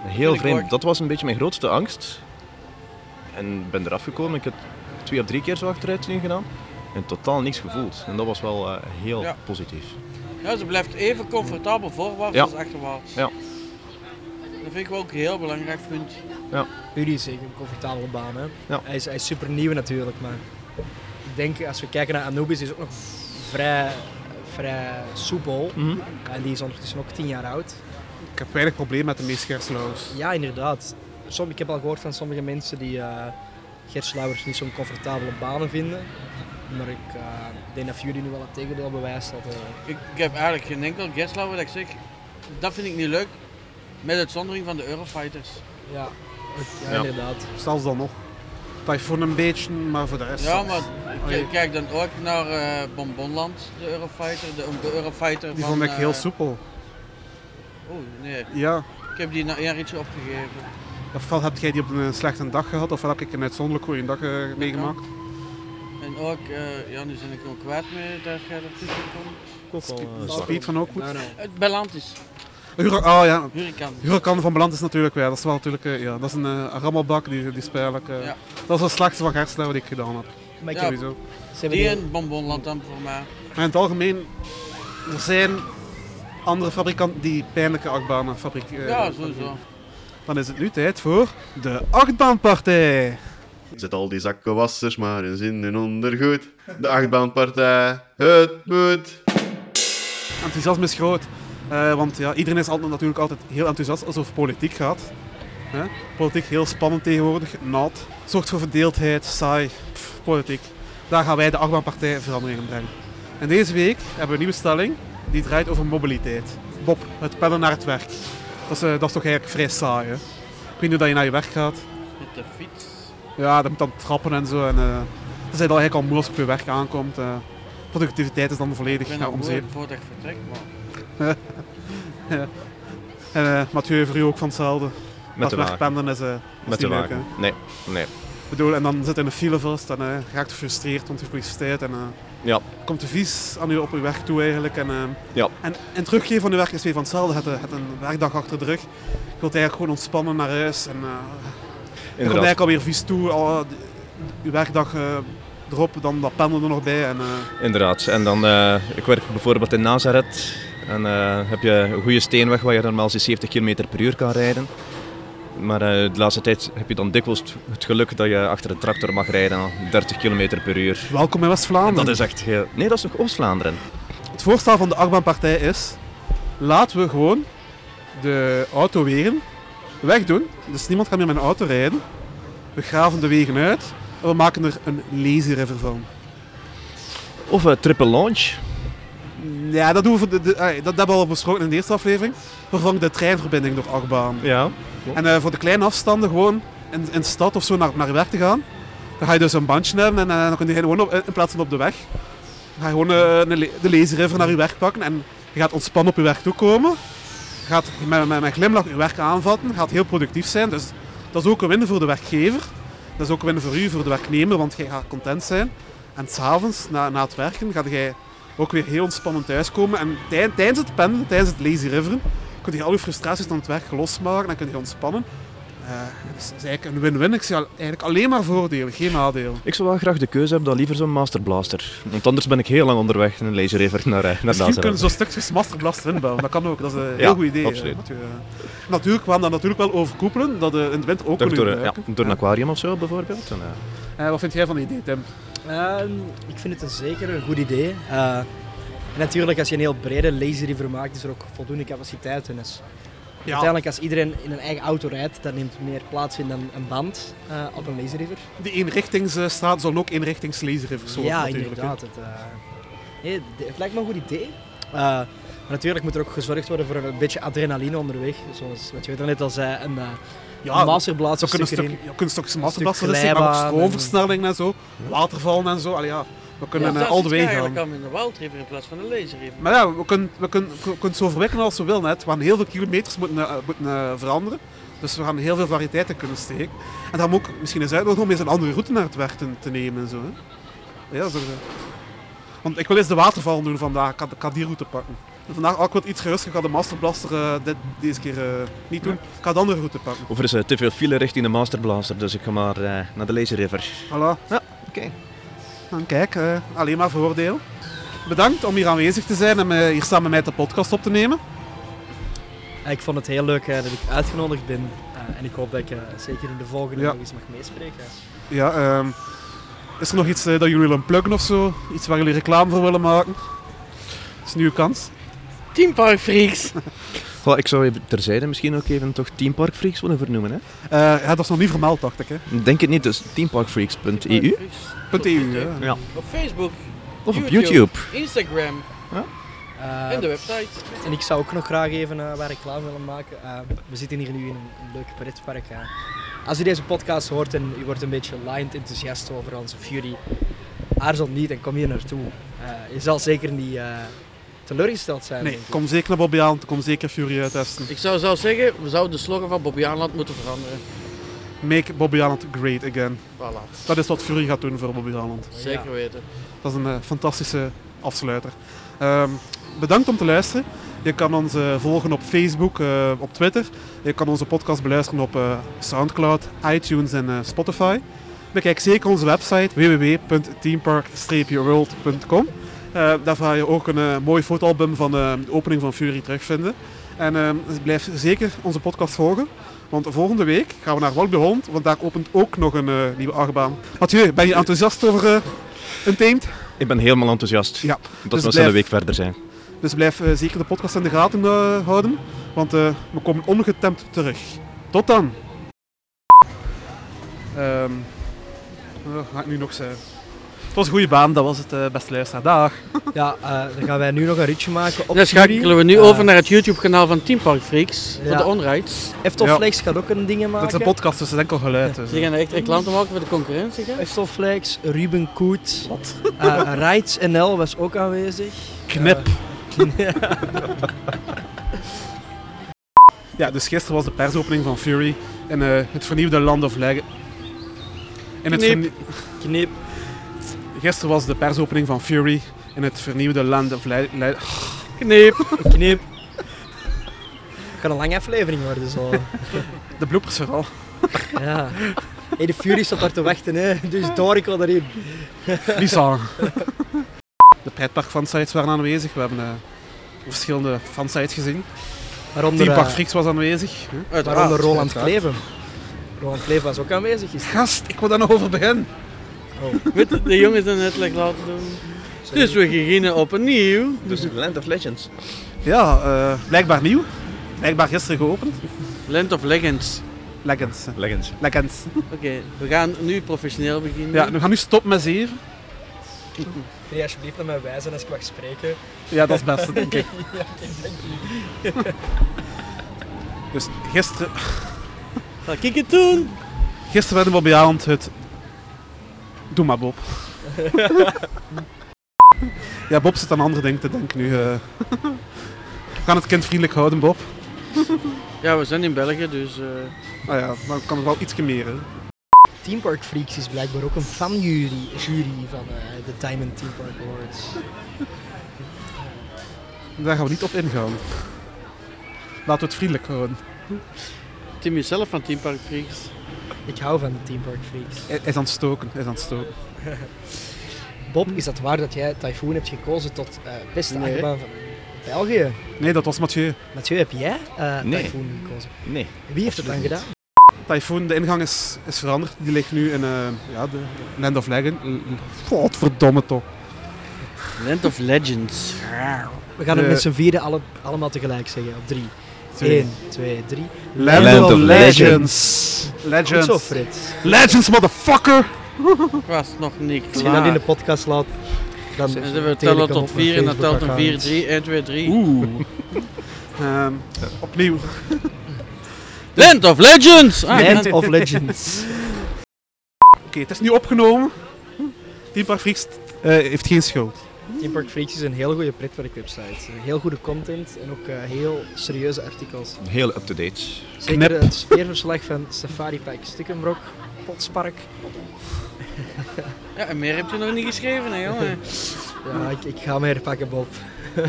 Heel vreemd. Dat was een beetje mijn grootste angst. En ik ben eraf gekomen. Ik heb twee of drie keer zo achteruit zien gedaan. En totaal niks gevoeld. En dat was wel eh, heel Ja. positief. Ja, ze blijft even comfortabel voorwaarts Ja. als achterwaarts. Ja. Dat vind ik wel ook een heel belangrijk punt. Ja. Fury is zeker een comfortabele baan. Hè? Ja. Hij, is, hij is super nieuw natuurlijk, maar ik denk als we kijken naar Anubis, is ook nog vrij, vrij soepel. Mhm. En die is ondertussen ook 10 jaar oud. Ik heb weinig probleem met de meest Gerslauwers. Ja, inderdaad. Som, ik heb al gehoord van sommige mensen die uh, Gerslauwers niet zo'n comfortabele banen vinden. Maar ik uh, denk dat Fury nu wel het tegendeel bewijst. Dat, uh... ik, ik, heb eigenlijk geen enkel Geslauer dat ik zeg, dat vind ik niet leuk. Met uitzondering van de Eurofighters. Ja, ja, ja. inderdaad. Zelfs dan nog. Typhoon een beetje, maar voor de rest... Ja, maar ik kijk dan ook naar uh, Bonbonland, de Eurofighter. De, de Eurofighter Die van, vond ik heel soepel. Oh, nee. Ja. Ik heb die na één ritje opgegeven. Ofwel heb jij die op een slechte dag gehad, ofwel heb ik een uitzonderlijk goede dag uh, meegemaakt. En ook, uh, ja, nu ben ik ook kwijt mee dat jij ertussen komt. Speed, speed van ook goed. Het Belantis. Hur oh ja. Huracan van Beland is natuurlijk wel. Dat is wel natuurlijk, uh, ja, dat is een uh, rammelbak die, die speel ik. Uh, ja. Dat is het slechtste van Gerstlauw die ik gedaan heb. Maar ik ja, sowieso. Die en Bonbonland dan voor mij. Maar in het algemeen, er zijn andere fabrikanten die pijnlijke achtbanen fabrikeren. ja, sowieso. Dan is het nu tijd voor de achtbaanpartij. Zet al die zakkenwassers maar eens in hun ondergoed. De achtbaanpartij, het moet. Enthousiasme is groot. Uh, want ja, iedereen is altijd, natuurlijk altijd heel enthousiast als het over politiek gaat. Hè? Politiek heel spannend tegenwoordig, nat. Zorgt voor verdeeldheid, saai, pff, politiek. Daar gaan wij de achtbaanpartij verandering in brengen. En deze week hebben we een nieuwe stelling die draait over mobiliteit. Bob, het pennen naar het werk. Dat is, uh, dat is toch eigenlijk vrij saai. Hè? Ik weet niet hoe dat je naar je werk gaat. Met de fiets? Ja, dat moet dan trappen en zo. En, uh, dan is eigenlijk al moeilijk als je op je werk aankomt. Uh, productiviteit is dan volledig ik ben om omzeep. voordat ik vertrek, maar... ja. En uh, Mathieu, voor u ook van hetzelfde. Met de wagen. Pendelen is, uh, is Met de wagen. Leuk, nee, nee. Ik bedoel, en dan zit in een file vast en uh, raakt gefrustreerd, want je publiciteit. En uh, ja. komt te vies aan u op uw werk toe eigenlijk. En, uh, ja. en, en teruggeven van uw werk is weer van hetzelfde. Het, het een werkdag achter de rug. Je wilt eigenlijk gewoon ontspannen naar huis. En, je komt eigenlijk alweer vies toe. Al, uw werkdag erop, dan dat pendelen er nog bij. En, Inderdaad. En dan, uh, ik werk bijvoorbeeld in Nazareth. En uh, heb je een goede steenweg waar je normaal 70 km per uur kan rijden. Maar uh, de laatste tijd heb je dan dikwijls het geluk dat je achter een tractor mag rijden aan 30 km per uur. Welkom in West-Vlaanderen. Dat is echt heel... Nee, dat is nog Oost-Vlaanderen. Het voorstel van de achtbaanpartij is... Laten we gewoon de autowegen wegdoen. Dus niemand gaat meer met een auto rijden. We graven de wegen uit. En we maken er een lazy river van. Of een triple launch. Ja, dat, doen we de, de, dat hebben we al besproken in de eerste aflevering. Vervang de treinverbinding door achtbaan. Ja. En uh, voor de kleine afstanden gewoon in, in de stad of zo naar, naar werk te gaan. Dan ga je dus een bandje hebben en uh, dan kun je gewoon op, in plaats van op de weg. Dan ga je gewoon uh, de lazy river naar je werk pakken en je gaat ontspannen op je werk toekomen. Je gaat met, met, met glimlach je werk aanvatten, gaat heel productief zijn. Dus dat is ook een win voor de werkgever. Dat is ook een win voor u, voor de werknemer, want je gaat content zijn. En s'avonds, na, na het werken, ga je ook weer heel ontspannend thuiskomen. En tij- tijdens het pendelen, tijdens het lazy riveren, kun je al je frustraties van het werk losmaken en kun je ontspannen. Eh, dus het is eigenlijk een win-win. Ik zie al- eigenlijk alleen maar voordelen, geen nadelen. Ik zou wel graag de keuze hebben dan liever zo'n Master Blaster. Want anders ben ik heel lang onderweg in een laser river naar, eh, naar Misschien kunnen ze zo'n stukjes Master Blaster inbouwen. Dat kan ook, dat is een Ja, heel goed idee. absoluut. eh, dat eh, natuurlijk, we gaan dat natuurlijk wel overkoepelen, dat eh, in de winter ook kunnen door, een- ja, door een aquarium of zo bijvoorbeeld. En, eh, Eh, wat vind jij van het idee, Tim? Ehm, ik vind het een zeker een goed idee. Eh, en natuurlijk, als je een heel brede lazy river maakt, is er ook voldoende capaciteit in. Dus Uiteindelijk, als iedereen in een eigen auto rijdt, dat neemt meer plaats in dan een band eh, op een lazy river. Die eenrichtingsstraat zullen ook eenrichtings laser rivers worden ja, natuurlijk, inderdaad. Het, eh, nee, het- het lijkt me een goed idee. Maar natuurlijk moet er ook gezorgd worden voor een beetje adrenaline onderweg. Zoals wat je net al zei, een, Ja, een masterblazer we kunnen stuk kunt stukjes Een masterblaster stuk maar ook en- stroomversnelling en zo, watervallen en zo. Allee, ja, we kunnen Ja, eh, al de zit weg eigenlijk gaan. al in de Wildriver in plaats van de Laserriver. Maar ja, we kunnen, we kunnen, we kunnen het zo verwikkelen als we willen. Hè. We gaan heel veel kilometers moeten, eh, moeten eh, veranderen. Dus we gaan heel veel variëteiten kunnen steken. En dan ook misschien eens uitnodigen om eens een andere route naar het werk te, te nemen. En zo, hè. Ja, zo. Want ik wil eens de waterval doen vandaag. Ik ga, ik ga die route pakken. Vandaag ook wat iets gerust. Ik ga de Masterblaster eh, dit, deze keer eh, niet doen. Ik ga de andere route pakken. Of er is eh, te veel file richting de Master Blaster, dus ik ga maar eh, naar de laser river. Voilà. Ja, oké. Dan kijk, eh, alleen maar voordeel. Bedankt om hier aanwezig te zijn en hier samen met mij de podcast op te nemen. Ik vond het heel leuk dat ik uitgenodigd ben. Eh, en ik hoop dat ik eh, zeker in de volgende Ja. nog eens mag meespreken. Ja, ehm, is er nog iets dat jullie willen pluggen of zo? Iets waar jullie reclame voor willen maken? Dat is nu uw kans. Team Park Freaks. Goh, ik zou even terzijde misschien ook even toch Team Park Freaks willen vernoemen. Hè? Eh, ja, dat is nog niet vermeld, dacht ik. Hè. Denk het niet, dus teamparkfreaks.eu. .eu, ja. Ja. Op Facebook. Of op YouTube. Instagram. Eh, En de website. En ik zou ook nog graag even eh waar reclame willen maken. Eh, we zitten hier nu in een, een leuk pretpark. als u deze podcast hoort en u wordt een beetje lined enthousiast over onze Fury, aarzel niet en kom hier naartoe. Eh, je zal zeker niet eh, teleurgesteld zijn. Nee, kom zeker naar Bobby aan, kom zeker Fury uittesten. Ik zou zelfs zeggen, we zouden de slogan van Bobby Aanland moeten veranderen. Make Bobby great again. Voilà. Dat is wat Fury gaat doen voor Bobby. Zeker weten. Dat is een eh, fantastische afsluiter. Ehm, bedankt om te luisteren. Je kan ons eh, volgen op Facebook, eh, op Twitter. Je kan onze podcast beluisteren op eh, Soundcloud, iTunes en Spotify. Bekijk zeker onze website www.teampark-world.com. Eh, daar ga je ook een eh, mooi fotoalbum van eh, de opening van Fury terugvinden. En eh, blijf zeker onze podcast volgen. Want volgende week gaan we naar Walibi Holland, want daar opent ook nog een eh, nieuwe achtbaan. Mathieu, ben je enthousiast over uh, Untamed? Ik ben helemaal enthousiast Ja. dat Dus we blijf- een week verder zijn. Dus blijf eh, zeker de podcast in de gaten eh, houden, want eh, we komen ongetemd terug. Tot dan! Ehm wat ga ik nu nog zeggen? Het was een goede baan, dat was het eh, beste luisteraar. Dag! Ja, eh, dan gaan wij nu nog een ritje maken op Dan schakelen we nu over naar het YouTube-kanaal van Team Park Freaks. Voor de onrides. Eftolflex gaat ook een ding maken. Dat is een podcast, dus dat is enkel geluid. Dus. Die gaan echt reclame maken voor de concurrentie. Hè? Eftolflex, Ruben Koet. Eh Rides NL was ook aanwezig. Knip. Eh, Ja, dus gisteren was de persopening van Fury in eh, het vernieuwde Land of Legend. In het Knip. Gisteren was de persopening van Fury in het vernieuwde Land of Legend. Knip. Knip. Het gaat een lange aflevering worden zo. De bloopers vooral. Ja. Hey, de Fury staat daar te wachten, hè. dus door ik wel erin. Lisa. De pretpark fansites waren aanwezig. We hebben eh, verschillende fansites gezien. Waaronder, Team Park eh, Freaks was aanwezig. Waaronder Roland. Kleven. Roland Kleven was ook aanwezig. Gast, ik wil daar nog over beginnen. Weet je, de jongens dan net like laten doen. Dus we beginnen opnieuw. Dus Land of Legends. Ja, eh, blijkbaar nieuw. Blijkbaar gisteren geopend. Land of Legends. Legends. Legends. Legends. Oké, we gaan nu professioneel beginnen. Ja, we gaan nu stoppen met zeven. Kun je alsjeblieft naar mij wijzen als ik mag spreken? Ja, dat is het beste, denk ik. ja, dank u. Dus gisteren... Ga ik het doen? Gisteren werden we bij Aland het... Doe maar, Bob. ja, Bob zit aan andere dingen te denken nu. eh. We gaan het kind vriendelijk houden, Bob. Ja, we zijn in België, dus... eh, Nou ja, maar kan er wel iets meer. Hè. Team Park Freaks is blijkbaar ook een fanjury jury van eh, de Diamond Team Park Awards. Daar gaan we niet op ingaan. Laten we het vriendelijk houden. Tim is zelf van Team Park Freaks. Ik hou van de Team Park Freaks. Hij is aan het stoken, is aan het stoken. Bob, is dat waar dat jij Typhoon hebt gekozen tot eh, beste Nee. achtbaan van België? Nee, dat was Mathieu. Mathieu, heb jij eh Nee. Typhoon gekozen? Nee. Wie heeft het dan gedaan? Typhoon, de ingang is, is veranderd. Die ligt nu in eh, ja, de Land of Legend. Godverdomme toch. Land of Legends. We gaan het De- met z'n vieren alle, allemaal tegelijk zeggen. Op drie. Twee. 1, 2, 3. Land, of, Legends. Legends. Goed zo, Frits. Legends, motherfucker! Was nog niet Als je dat in de podcast laat, dan we tellen tot 4 en dan telt een 4, 3, 1, 2, 3. Oeh. Ehm, opnieuw. Land of Legends! Ah, Land of Legends. Oké, het is nu opgenomen. Team Park Freaks eh, heeft geen schuld. Team Park Freaks is een heel goede pretwerkwebsite. Heel goede content en ook eh, heel serieuze artikels. Heel up-to-date. Zeker Knip. het sfeerverslag van Safari Park Stukkenbrok, Potspark. Ja, en meer heb je nog niet geschreven, hè, jongen. Ja, ik, ik ga me herpakken, Bob.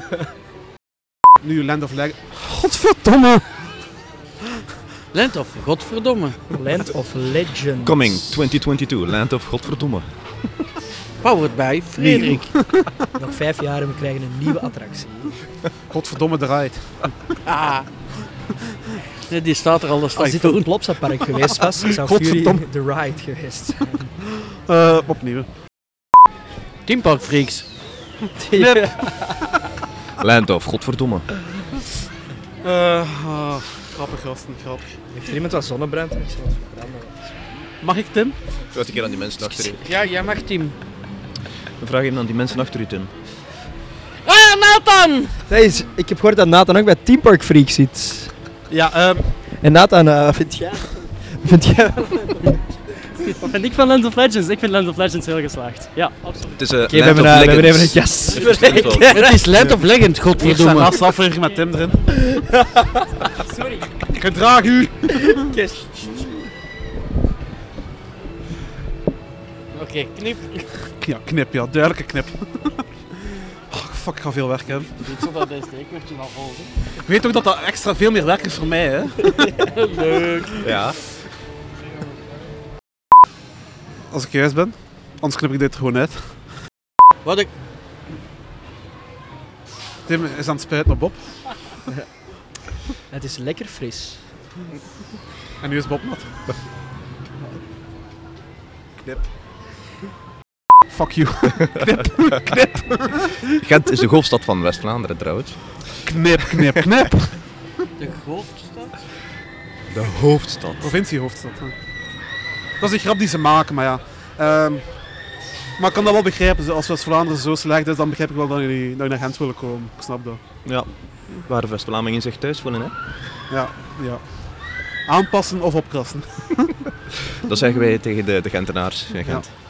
Nu Land of Legends. Godverdomme! Land of Godverdomme. Land of Legends. Coming 2022, Land of Godverdomme. Powered by Frederik. Nog vijf jaar en we krijgen een nieuwe attractie. Godverdomme draait. Ah. Nee, die staat er al, Als dit Typhoon. een Plopsapark geweest was, zou Fury the Ride geweest zijn. Eh, opnieuw. Team Park Freaks. Land of Godverdomme. Eh, ah, grappig gasten, grappig. Heeft er iemand wat zonnebrand? Ik zal het verbranden. Mag ik Tim? Vraag een keer aan die mensen achter u. Ja, jij mag Tim. Vraag even aan die mensen achter u, Tim. Ah, Nathan! Is- ik heb gehoord dat Nathan ook bij Team Park Freak zit. Ja, ehm En Nathan, eh, wat vind jij? Wat vind jij wel? Wat vind ik van Land of Legends? Ik vind Land of Legends heel geslaagd. Ja, absoluut. Het is eh, Oké, we Land hebben, of eh, we hebben Legends. even een gast. Het is Land of Legends, Hier zijn godverdomme. laatste aflevering met Tim erin. Sorry. Gedraag u! Oké, knip. Ja, knip, ja, duidelijke knip. Oh, fuck, ik ga veel werk hebben. Ik werd je wel volgen. Ik weet ook dat dat extra veel meer werk is voor mij, hè? Leuk. Ja. Als ik juist ben. Anders knip ik dit gewoon uit. Wat ik... Tim is aan het spuiten op Bob. Het is lekker fris. En nu is Bob nat. Knip. Fuck you. Knip. Knip. Gent is de hoofdstad van West-Vlaanderen trouwens. Knip, knip, knip. De hoofdstad? De hoofdstad. Provinciehoofdstad. hè. Dat is een grap die ze maken, maar ja. Ehm, maar ik kan dat wel begrijpen. Als West-Vlaanderen zo slecht is, dan begrijp ik wel dat jullie, dat jullie naar Gent willen komen. Ik snap dat. Ja. Waar West-Vlamingen zich thuis voelen, hè? Ja, ja. Aanpassen of opkrassen. Dat zeggen wij tegen de, de Gentenaars in Gent.